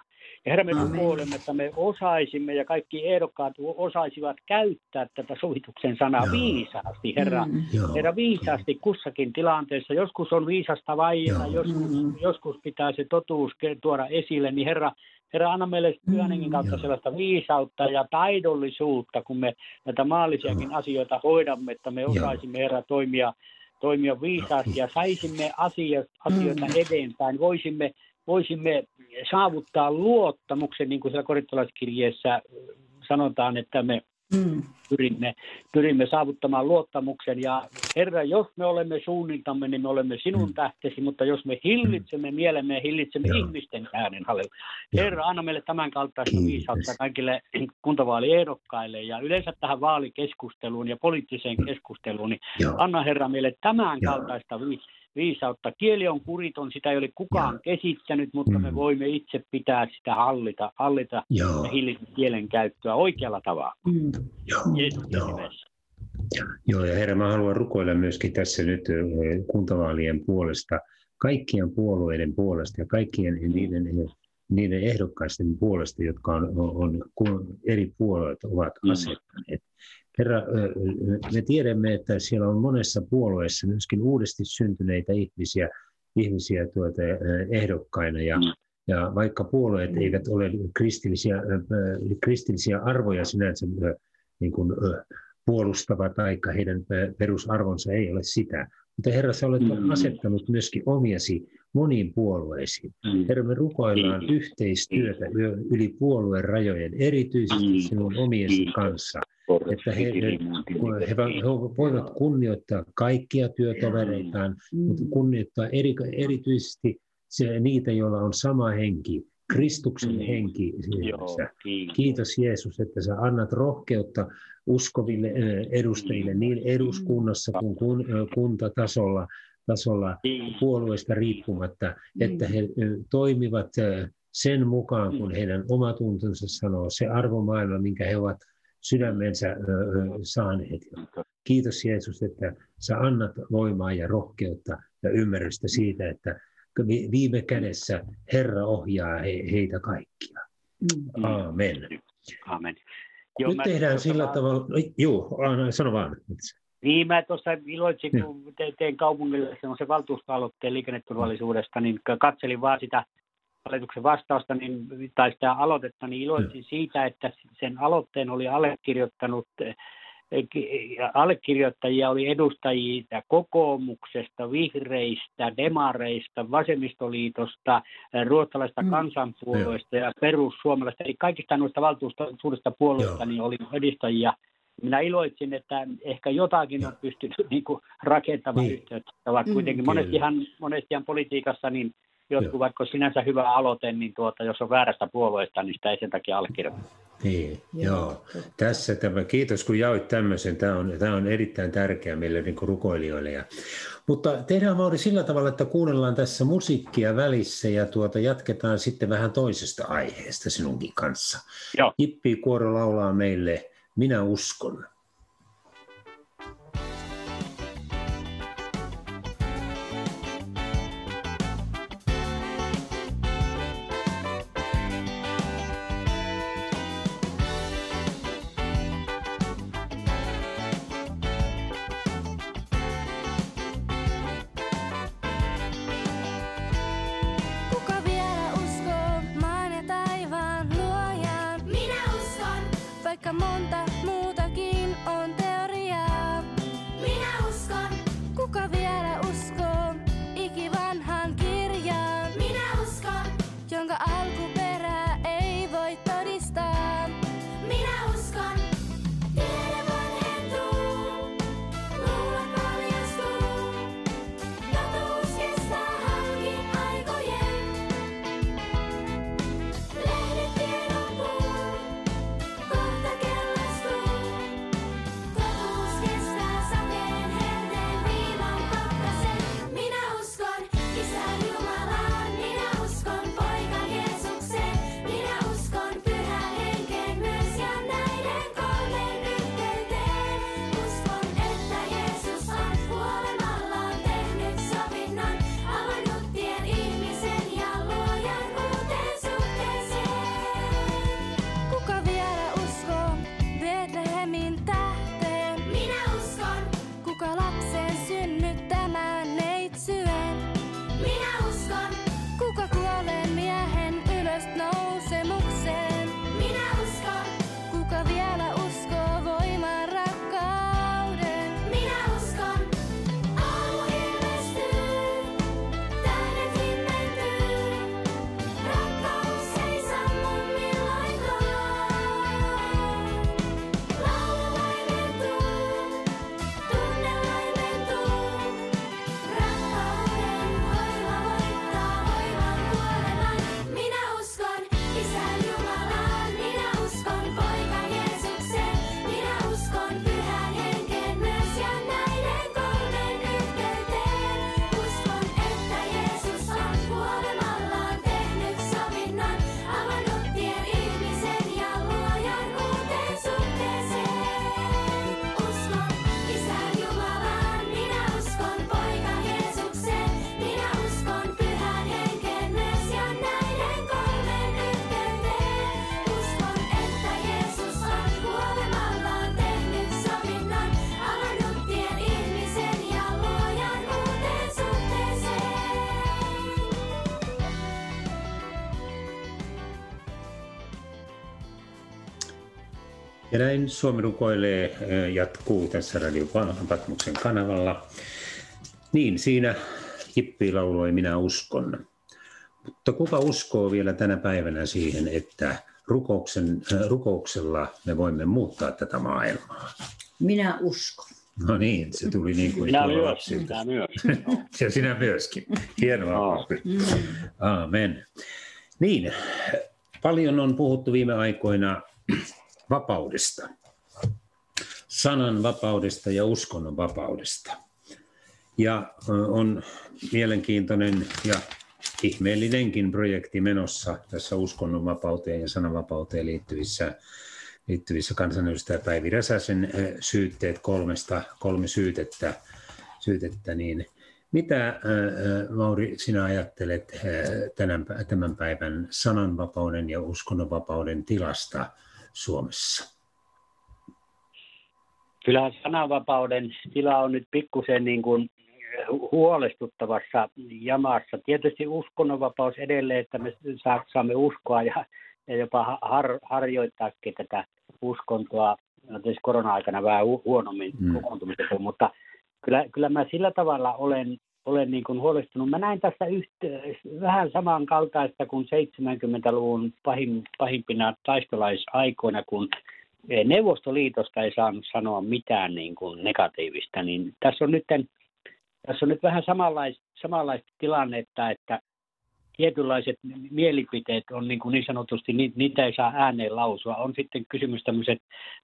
Ja Herra, me rukoilemme, että me osaisimme ja kaikki ehdokkaat osaisivat käyttää tätä sovituksen sanaa Joo. viisaasti, Herra. Mm. Joo. Herra, viisaasti kussakin tilanteessa. Joskus on viisasta vaieta, Joo. joskus, Mm. joskus pitää se totuus tuoda esille. Niin Herra, Herra, anna meille pyhänenkin kautta Joo. sellaista viisautta ja taidollisuutta, kun me näitä maallisiakin asioita hoidamme, että me Joo. osaisimme, Herra, toimia, toimia viisaasti ja saisimme asia, asioita Mm. eteenpäin. Voisimme, voisimme saavuttaa luottamuksen, niin kuin siellä korintolaiskirjeessä sanotaan, että me Mm. pyrimme, pyrimme saavuttamaan luottamuksen. Ja Herra, jos me olemme suunniltamme, niin me olemme sinun Mm. tähtesi, mutta jos me hillitsemme mielemme ja hillitsemme Joo. ihmisten äänen. Herra, anna meille tämän kaltaista viisautta kaikille kuntavaaliehdokkaille ja yleensä tähän vaalikeskusteluun ja poliittiseen keskusteluun, niin Joo. anna Herra meille tämän Joo. kaltaista vi- viisautta. Kieli on kuriton, sitä ei ole kukaan kesittänyt, mutta me Mm. voimme itse pitää sitä hallita, hallita Joo. ja hillitä kielen käyttöä oikealla tavalla. Mm. Joo. Jeesuksen Joo. nimessä. Joo, ja herra, mä haluan rukoilla myöskin tässä nyt kuntavaalien puolesta, kaikkien puolueiden puolesta ja kaikkien niiden, niiden ehdokkaisten puolesta, jotka on, on, on eri puolueet ovat Mm. asettaneet. Herra, me tiedämme, että siellä on monessa puolueessa myöskin uudesti syntyneitä ihmisiä, ihmisiä tuota, ehdokkaina. Ja, ja vaikka puolueet eivät ole kristillisiä, kristillisiä arvoja sinänsä niin kuin, puolustava, tai heidän perusarvonsa ei ole sitä. Mutta Herra, sä olet Mm. asettanut myöskin omiasi moniin puolueisiin. Mm. Herra, me rukoillaan Niin. yhteistyötä yö- yli puolueen rajojen, erityisesti Kiitos. sinun omiesi Kiitos. kanssa, että he, he, he, he voivat kunnioittaa kaikkia työtovereitaan, mutta kunnioittaa eri, erityisesti se, niitä, joilla on sama henki, Kristuksen Mm. henki. Kiitos. Kiitos Jeesus, että sä annat rohkeutta uskoville ö, edustajille niin eduskunnassa kuin kun, ö, kuntatasolla tasolla Kiitos. puolueesta riippumatta, että he toimivat sen mukaan, kun heidän omatuntonsa sanoo, se arvomaailma, minkä he ovat sydämensä saaneet. Kiitos Jeesus, että sä annat voimaa ja rohkeutta ja ymmärrystä siitä, että vi- viime kädessä Herra ohjaa he, heitä kaikkia. Mm. Aamen. Amen. Nyt mä tehdään sillä vaan- tavalla, Anna, sano vaan. Niin, mä tuossa iloitsin, kun te, tein kaupungille semmoisen valtuustoaloitteen liikenneturvallisuudesta, niin katselin vaan sitä hallituksen vastausta niin, tai sitä aloitetta, niin iloitsin siitä, että sen aloitteen oli allekirjoittanut eh, ki- allekirjoittajia oli edustajia kokoomuksesta, vihreistä, demareista, vasemmistoliitosta, eh, ruotsalaista Mm. kansanpuolueesta ja perussuomalaista. Eli kaikista noista valtuuston suurista puolueista niin oli edustajia. Minä iloitsin, että ehkä jotakin on pystynyt niin kuin rakentamaan Niin. yhteyttä. Ovat Mm. kuitenkin monestihan, monestihan politiikassa niin jotkut, Joo. vaikka sinänsä hyvä aloite, niin tuota, jos on väärästä puolueesta, niin sitä ei sen takia allekirjoita. Niin, Joo, joo. Tässä tämä, kiitos kun jaoit tämmöisen, tämä on, tämä on erittäin tärkeä meille niin kuin rukoilijoille. Ja, mutta tehdään Mauri sillä tavalla, että kuunnellaan tässä musiikkia välissä ja tuota, jatketaan sitten vähän toisesta aiheesta sinunkin kanssa. Joo. Jippi Kuoro laulaa meille Minä uskon. Ja näin Suomi rukoilee jatkuu tässä Radio Patmoksen kanavalla. Niin, siinä Jippi lauloi Minä uskon. Mutta kuka uskoo vielä tänä päivänä siihen, että rukouksen, rukouksella me voimme muuttaa tätä maailmaa? Minä uskon. No niin, se tuli niin kuin Minä myös, lapsilta. minä myös. Ja sinä myöskin. Hienoa. Joo. Aamen. Niin, paljon on puhuttu viime aikoina vapaudesta. Sanan vapaudesta ja uskonnon vapaudesta. Ja on mielenkiintoinen ja ihmeellinenkin projekti menossa tässä uskonnonvapauteen ja sananvapauteen liittyvissä, liittyvissä kansanedustaja Päivi Räsäsen syytteet kolmesta, kolme syytettä, syytettä niin mitä Mauri sinä ajattelet tämän päivän sananvapauden ja uskonnonvapauden tilasta Suomessa? Kyllähän sananvapauden tila on nyt pikkusen niin kuin hu- huolestuttavassa jamassa. Tietysti uskonnonvapaus edelleen, että me saa- saamme uskoa ja, ja jopa ha- har, harjoittaakin tätä uskontoa. No, tietysti korona-aikana vähän hu- huonommin Mm. mm. kokoontumisessa, mutta kyllä, kyllä mä sillä tavalla olen, olen niin kuin huolestunut. Mä näin tässä yhtä, vähän samankaltaista kuin 70-luvun pahim, pahimpina taistolaisaikoina, kun Neuvostoliitosta ei saanut sanoa mitään niin kuin negatiivista, niin tässä on nyt, tässä on nyt vähän samanlaista, samanlaista tilannetta, että tietynlaiset mielipiteet on niin, kuin niin sanotusti, ni- niitä ei saa ääneen lausua. On sitten kysymys tämmöiset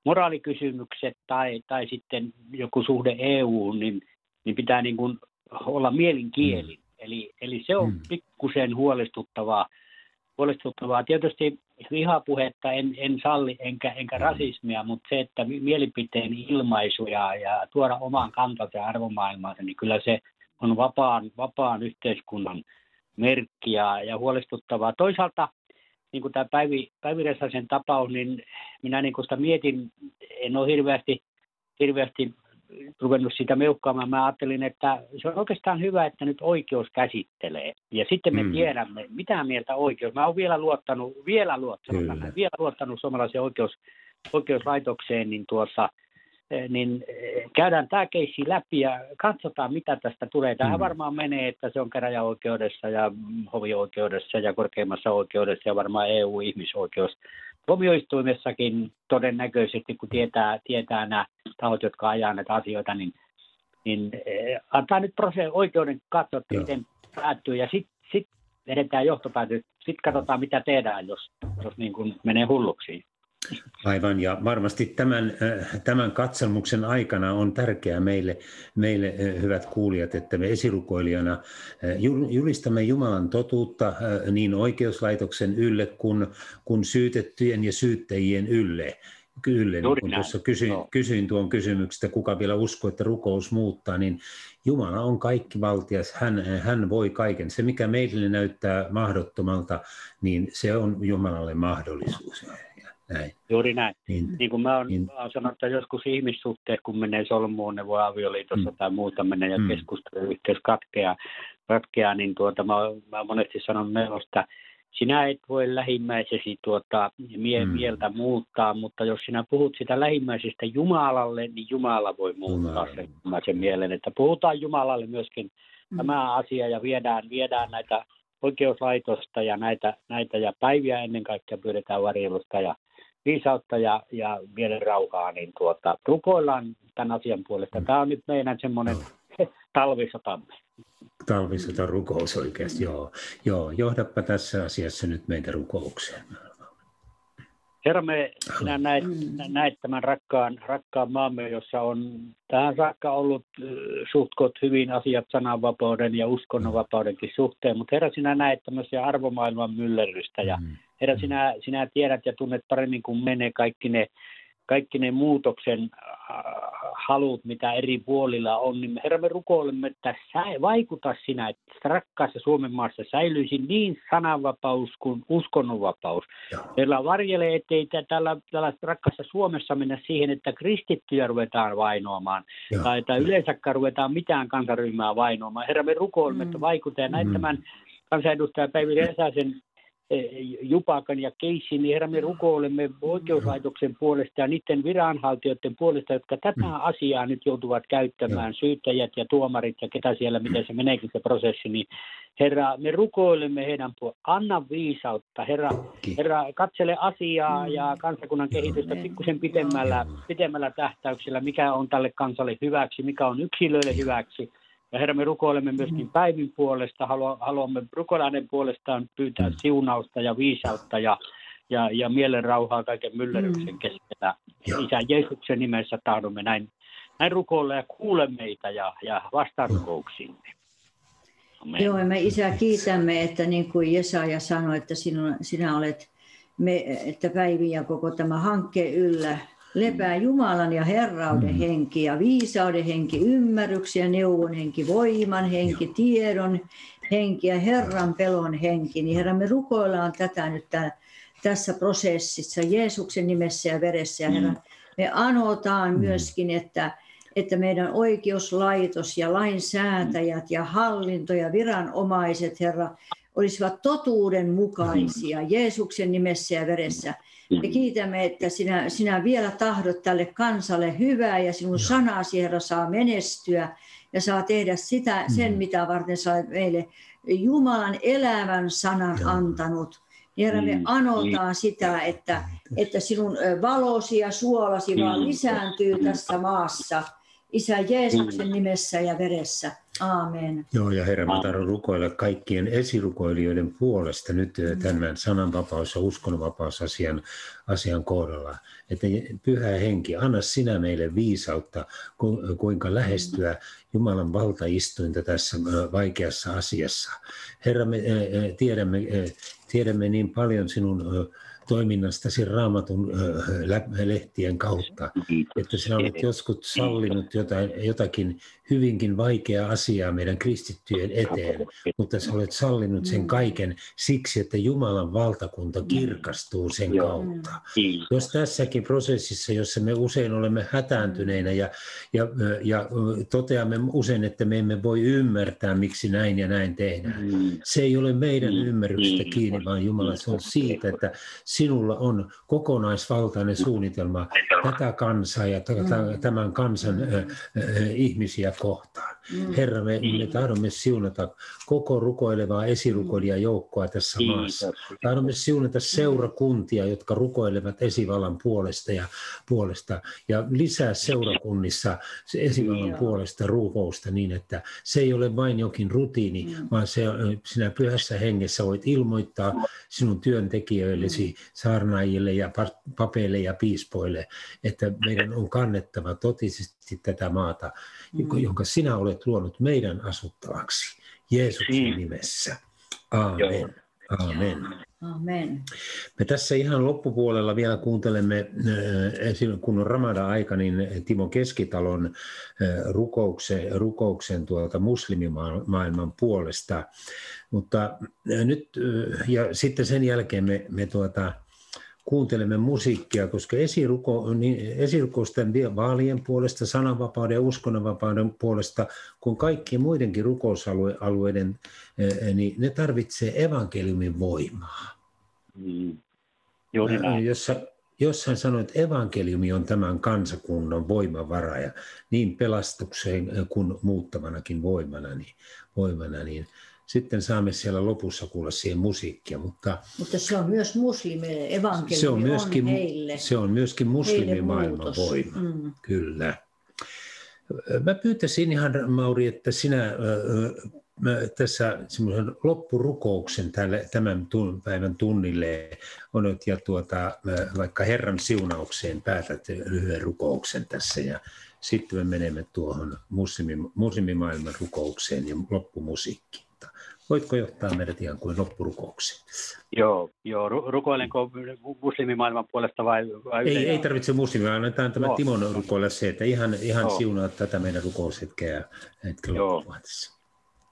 moraalikysymykset tai, tai sitten joku suhde EU, niin, niin pitää niin kuin olla mielinkieli. Eli, eli se on Mm. pikkusen huolestuttavaa. huolestuttavaa. Tietysti vihapuhetta en, en salli enkä, enkä rasismia, mutta se, että mi- mielipiteen ilmaisu ja, ja tuoda oman kantansa ja arvomaailmaansa, niin kyllä se on vapaan, vapaan yhteiskunnan merkki ja, ja huolestuttavaa. Toisaalta niin kuin tämä Päivi, Päivi Räsäsen tapaus, niin minä niin kuin sitä mietin, en ole hirveästi, hirveästi ruvennut sitä meuhkaamaan. Mä ajattelin, että se on oikeastaan hyvä, että nyt oikeus käsittelee. Ja sitten me Mm. mm. tiedämme, mitä mieltä oikeus. Mä oon vielä luottanut, vielä luottanut, Kyllä. Vielä luottanut suomalaiseen oikeus, oikeuslaitokseen, niin tuossa eh, niin eh, käydään tämä keissi läpi ja katsotaan, mitä tästä tulee. Tähän Mm. varmaan menee, että se on käräjäoikeudessa ja mm, hovioikeudessa ja korkeimmassa oikeudessa ja varmaan EU-ihmisoikeus. Tuomioistuimessakin todennäköisesti, kun tietää, tietää nämä tahot, jotka ajaa näitä asioita, niin, niin eh, antaa nyt prose- oikeuden katsoa, että Joo. miten päättyy ja sitten sit vedetään johtopäätös. Sitten katsotaan, mitä tehdään, jos, jos niin kuin menee hulluksi. Aivan, ja varmasti tämän, äh, tämän katselmuksen aikana on tärkeää meille, meille äh, hyvät kuulijat, että me esirukoilijana äh, jul- julistamme Jumalan totuutta niin oikeuslaitoksen ylle kuin, kuin syytettyjen ja syyttäjien ylle. Ylle, niin kun tuossa kysyin, joo. kysyin tuon kysymyksestä, kuka vielä uskoo, että rukous muuttaa, niin Jumala on kaikki valtias, hän, hän voi kaiken. Se, mikä meille näyttää mahdottomalta, niin se on Jumalalle mahdollisuus. Näin. Juuri näin. Niin, Niin kuin mä oon, Niin. mä oon sanonut, että joskus ihmissuhteet, kun menee solmuun, ne voi avioliitossa Mm. mm. tai muuta mennä ja Mm. mm. keskusteluyhteys katkeaa, katkeaa, niin tuota, mä, mä monesti sanonut meillä, että sinä et voi lähimmäisesi tuota, mie- Mm. mm. mieltä muuttaa, mutta jos sinä puhut sitä lähimmäisestä Jumalalle, niin Jumala voi muuttaa Jumala. sen, sen mielen. Että puhutaan Jumalalle myöskin Mm. tämä asia ja viedään, viedään näitä oikeuslaitosta ja näitä, näitä ja päiviä ennen kaikkea pyydetään varjelusta ja viisautta ja, ja mielen rauhaa, niin tuota, rukoillaan tämän asian puolesta. Tämä on nyt meidän semmoinen talvisotamme. talvisota rukous oikeasti, joo. joo. Johdappa tässä asiassa nyt meitä rukoukseen. Herra, me sinä näet, näet tämän rakkaan, rakkaan maamme, jossa on tähän saakka ollut suhtkot hyvin asiat sananvapauden ja uskonnonvapaudenkin suhteen, mutta Herra, sinä näet tämmöisiä arvomaailman myllerrystä ja Mm. Herra, sinä, sinä tiedät ja tunnet paremmin kuin menee kaikki ne, kaikki ne muutoksen äh, halut, mitä eri puolilla on, niin Herra, me rukoilemme, että sä vaikuta sinä, että rakkaassa Suomen maassa säilyisi niin sananvapaus kuin uskonnonvapaus. Meillä varjelee, ettei tä- tällä, tällä rakkaassa Suomessa mennä siihen, että kristittyjä ruvetaan vainoamaan Joo. tai, tai yleensäkään ruvetaan mitään kansaryhmää vainoamaan. Herra, me rukoilemme, Mm. että vaikuta ja näin Mm. tämän kansanedustaja Päivi Räsäsen Jupakan ja Keissin, niin Herra, me rukoilemme oikeuslaitoksen puolesta ja niiden viranhaltijoiden puolesta, jotka tätä asiaa nyt joutuvat käyttämään, syyttäjät ja tuomarit ja ketä siellä, miten se meneekin se prosessi, niin Herra, me rukoilemme heidän puolestaan. Anna viisautta, Herra. Herra katsele asiaa ja kansakunnan kehitystä pikkusen pitemmällä, pitemmällä tähtäyksellä, mikä on tälle kansalle hyväksi, mikä on yksilöille hyväksi. Ja Herra, me rukoilemme myöskin päivin puolesta, Halua- haluamme rukoilla hänen puolestaan pyytää siunausta ja viisautta ja, ja, ja mielen rauhaa kaiken myllerryksen keskellä. Joo. Isä Jeesuksen nimessä tahdomme näin, näin rukoilla ja kuule meitä ja, ja vastaa rukouksiimme. Amen. Joo, me Isä kiitämme, että niin kuin Jesaja sanoi, että sinun, sinä olet, me, että Päivi ja koko tämä hankkeen yllä lepää Jumalan ja Herrauden henki ja viisauden henki, ymmärryksen ja neuvon henki, voiman henki, tiedon henki ja Herran pelon henki. Niin Herra, me rukoillaan tätä nyt tää, tässä prosessissa Jeesuksen nimessä ja veressä. Ja Herra, me anotaan myöskin, että, että meidän oikeuslaitos ja lainsäätäjät ja hallinto ja viranomaiset, Herra, olisivat totuudenmukaisia Jeesuksen nimessä ja veressä. Me kiitämme, että sinä, sinä vielä tahdot tälle kansalle hyvää ja sinun sanasi, Herra, saa menestyä ja saa tehdä sitä, sen, mitä varten sä olet meille Jumalan elävän sanan antanut. Niin Herra, me Mm. anotaan sitä, että, että sinun valosi ja suolasi vaan Mm. lisääntyy tässä maassa. Isä Jeesuksen nimessä ja veressä. Aamen. Joo, ja Herra, mä tahdon rukoilla kaikkien esirukoilijoiden puolesta nyt eh, tämän sananvapaus- ja uskonnonvapausasian asian kohdalla. Että pyhä henki, anna sinä meille viisautta, ku- kuinka lähestyä Jumalan valtaistuinta tässä eh, vaikeassa asiassa. Herra, me eh, tiedämme, tiedämme niin paljon sinun toiminnastasi raamatun eh, lehtien kautta, että sinä olet joskus sallinut jotain, jotakin hyvinkin vaikeaa asiaa meidän kristittyjen eteen, mutta sä olet sallinut sen kaiken siksi, että Jumalan valtakunta kirkastuu sen kautta. Jos tässäkin prosessissa, jossa me usein olemme hätääntyneinä ja, ja, ja toteamme usein, että me emme voi ymmärtää, miksi näin ja näin tehdään, Mm. se ei ole meidän Mm. ymmärryksestä Mm. kiinni, vaan Jumala, se on siitä, että sinulla on kokonaisvaltainen suunnitelma tätä kansaa ja tämän kansan ihmisiä kohtaan. Herra, me, me tahdomme siunata koko rukoilevaa esirukoilijajoukkoa tässä maassa. Kiitos. Tahdomme siunata seurakuntia, jotka rukoilevat esivallan puolesta ja, puolesta, ja lisää seurakunnissa se esivallan puolesta rukousta niin, että se ei ole vain jokin rutiini, vaan se, sinä pyhässä hengessä voit ilmoittaa sinun työntekijöillesi, saarnaajille ja pa- papeille ja piispoille, että meidän on kannettava totisesti tätä maata, jonka sinä olet luonut meidän asuttavaksi. Jeesuksen Niin. nimessä. Aamen. Aamen. Amen. Me tässä ihan loppupuolella vielä kuuntelemme, silloin kun on Ramada-aika, niin Timo Keskitalon äh, rukouksen, rukouksen tuolta muslimimaailman puolesta. Mutta äh, nyt, ja sitten sen jälkeen me, me tuota, kuuntelemme musiikkia, koska esiruko, niin esirukousten vaalien puolesta, sananvapauden ja uskonnonvapauden puolesta, kun kaikkien muidenkin rukousalueiden, äh, niin ne tarvitsee evankeliumin voimaa. Mm. Juuri näin. Jossa, jossain sanoi, että evankeliumi on tämän kansakunnan voimavara ja niin pelastukseen kuin muuttavanakin voimana, niin, voimana, niin sitten saamme siellä lopussa kuulla siihen musiikkia, mutta Mutta se on myös muslimeille, evankeliumi se on myöskin, on heille. se on myöskin muslimimaailman voima. Mm. Kyllä. Mä pyytäisin ihan, Mauri, että sinä mä tässä semmoisen loppurukouksen tälle, tämän tun, päivän tunnille onot ja tuota, vaikka Herran siunaukseen päätät lyhyen rukouksen tässä ja sitten me menemme tuohon muslimi, muslimimaailman rukoukseen ja loppumusiikkiin. Voitko johtaa meidät ihan kuin loppurukoukseen? Joo, joo. Ru- rukoilenko muslimimaailman puolesta vai, vai Ei, yleensä? ei tarvitse muslimia, annetaan tämä Joo. Timon rukoilla se, että ihan, ihan Joo. siunaa tätä meidän rukoushetkeä hetken Joo.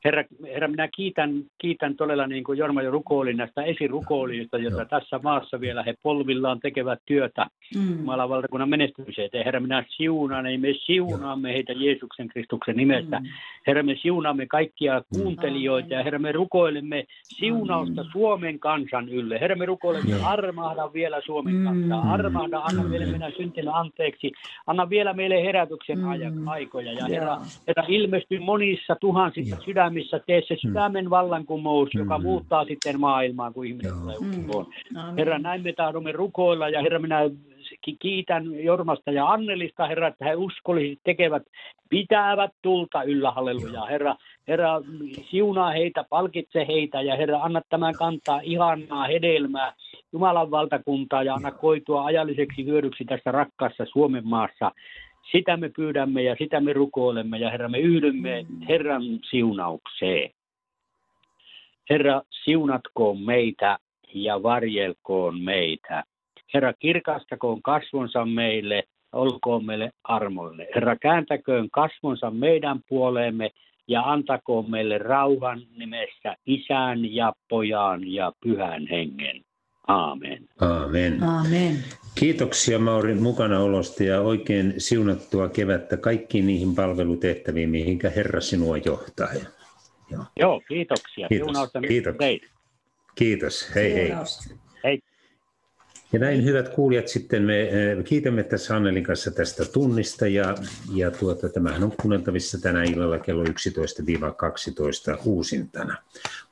Herra, herra, minä kiitän, kiitän todella, niin kuin Jorma jo rukoili näistä esirukoilijoista, joita Joo. tässä maassa vielä he polvillaan tekevät työtä Mm. Jumalan valtakunnan menestymiseen. Herra, minä siunaan, ei me siunaamme heitä Jeesuksen Kristuksen nimessä. Mm. Herra, me siunaamme kaikkia kuuntelijoita ja Herra, me rukoilemme siunausta Suomen kansan ylle. Herra, me rukoilemme Joo. armahda vielä Suomen Mm. kansaa. Armahda, anna meille meidän syntinä anteeksi. Anna vielä meille herätyksen Mm. aikoja. Ja Joo. Herra, Herra, ilmesty monissa tuhansissa Joo. Sydämissä. Tee se sydämen vallankumous, joka Mm. muuttaa sitten maailmaa, kun ihminen Joo. tulee Mm. uskoon. Amen. Herra, näin me tahdomme rukoilla ja Herra, minä ki- kiitän Jormasta ja Annelista, Herra, että he uskolliset tekevät, pitävät tulta yllä, halleluja. Herra, Herra, siunaa heitä, palkitse heitä ja Herra, anna tämän kantaa ihanaa hedelmää Jumalan valtakuntaa ja anna koitua ajalliseksi hyödyksi tässä rakkaassa Suomen maassa. Sitä me pyydämme ja sitä me rukoilemme ja Herra, me yhdymme Herran siunaukseen. Herra, siunatkoon meitä ja varjelkoon meitä. Herra, kirkastakoon kasvonsa meille, olkoon meille armoille. Herra, kääntäköön kasvonsa meidän puoleemme ja antakoon meille rauhan nimessä isän ja pojan ja pyhän hengen. Aamen. Aamen. Amen. Kiitoksia Mauri mukanaolosta ja oikein siunattua kevättä kaikkiin niihin palvelutehtäviin, mihinkä Herra sinua johtaa. Joo. Joo, kiitoksia. Kiitos. Siunausta teille. Kiitos, hei hei. Siunausta. Ja näin hyvät kuulijat, sitten me eh, kiitämme tässä Annelin kanssa tästä tunnista ja, ja tuota, tämähän on kuunneltavissa tänä illalla kello 11-12 uusintana.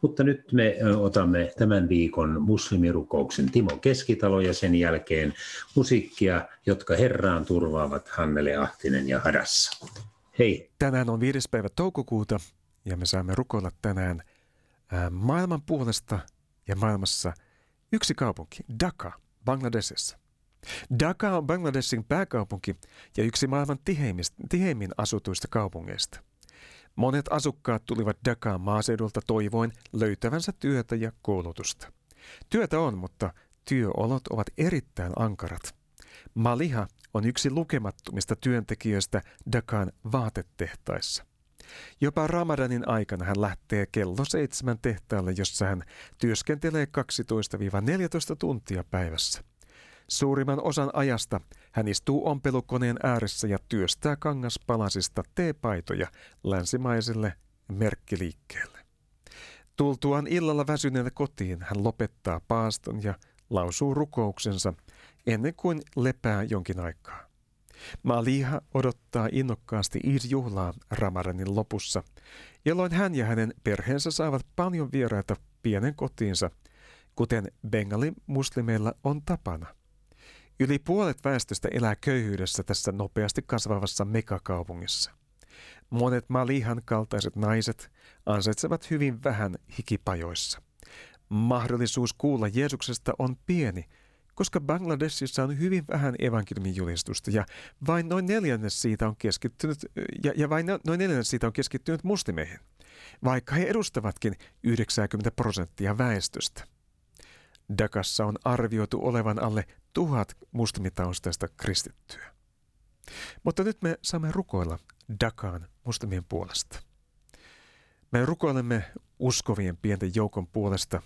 Mutta nyt me eh, otamme tämän viikon muslimirukouksen Timo Keskitalo ja sen jälkeen musiikkia, jotka Herraan turvaavat Hannele Ahtinen ja Hadassa. Hei, Tänään on 5. päivä toukokuuta ja me saamme rukoilla tänään ää, maailman puolesta ja maailmassa yksi kaupunki, Dhaka, Bangladesissa. Dhaka on Bangladesin pääkaupunki ja yksi maailman tiheimmin asutuista kaupungeista. Monet asukkaat tulivat Dhakaan maaseudulta toivoen löytävänsä työtä ja koulutusta. Työtä on, mutta työolot ovat erittäin ankarat. Maliha on yksi lukemattomista työntekijöistä Dakan vaatetehtaissa. Jopa Ramadanin aikana hän lähtee kello seitsemän tehtaalle, jossa hän työskentelee 12-14 tuntia päivässä. Suurimman osan ajasta hän istuu ompelukoneen ääressä ja työstää kangaspalasista teepaitoja länsimaiselle merkkiliikkeelle. Tultuaan illalla väsyneenä kotiin hän lopettaa paaston ja lausuu rukouksensa ennen kuin lepää jonkin aikaa. Maliha odottaa innokkaasti Eid-juhlaa lopussa, jolloin hän ja hänen perheensä saavat paljon vieraita pienen kotiinsa, kuten bengali-muslimeilla on tapana. Yli puolet väestöstä elää köyhyydessä tässä nopeasti kasvavassa megakaupungissa. Monet Malihan kaltaiset naiset ansaitsevat hyvin vähän hikipajoissa. Mahdollisuus kuulla Jeesuksesta on pieni, koska Bangladesissa on hyvin vähän evankeliumin julistusta ja vain noin neljännes siitä on keskittynyt, ja, ja vain noin neljännes siitä on keskittynyt muslimeihin, vaikka he edustavatkin 90 prosenttia väestöstä. Dakassa on arvioitu olevan alle tuhat muslimitaustaista kristittyä. Mutta nyt me saamme rukoilla Dakaan muslimien puolesta. Me rukoilemme uskovien pienten joukon puolesta,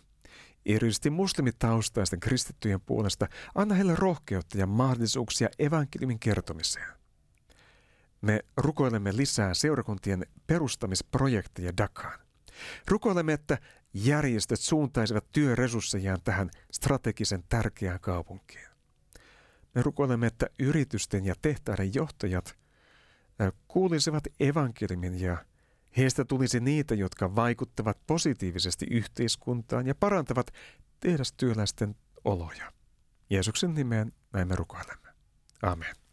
erityisesti muslimitaustaisten kristittyjen puolesta. Anna heille rohkeutta ja mahdollisuuksia evankeliumin kertomiseen. Me rukoilemme lisää seurakuntien perustamisprojekteja Dakaan. Rukoilemme, että järjestöt suuntaisivat työresurssejaan tähän strategisen tärkeään kaupunkiin. Me rukoilemme, että yritysten ja tehtaiden johtajat ö, kuulisivat evankeliumin ja heistä tulisi niitä, jotka vaikuttavat positiivisesti yhteiskuntaan ja parantavat tehdastyöläisten oloja. Jeesuksen nimeen näin me rukoilemme. Amen.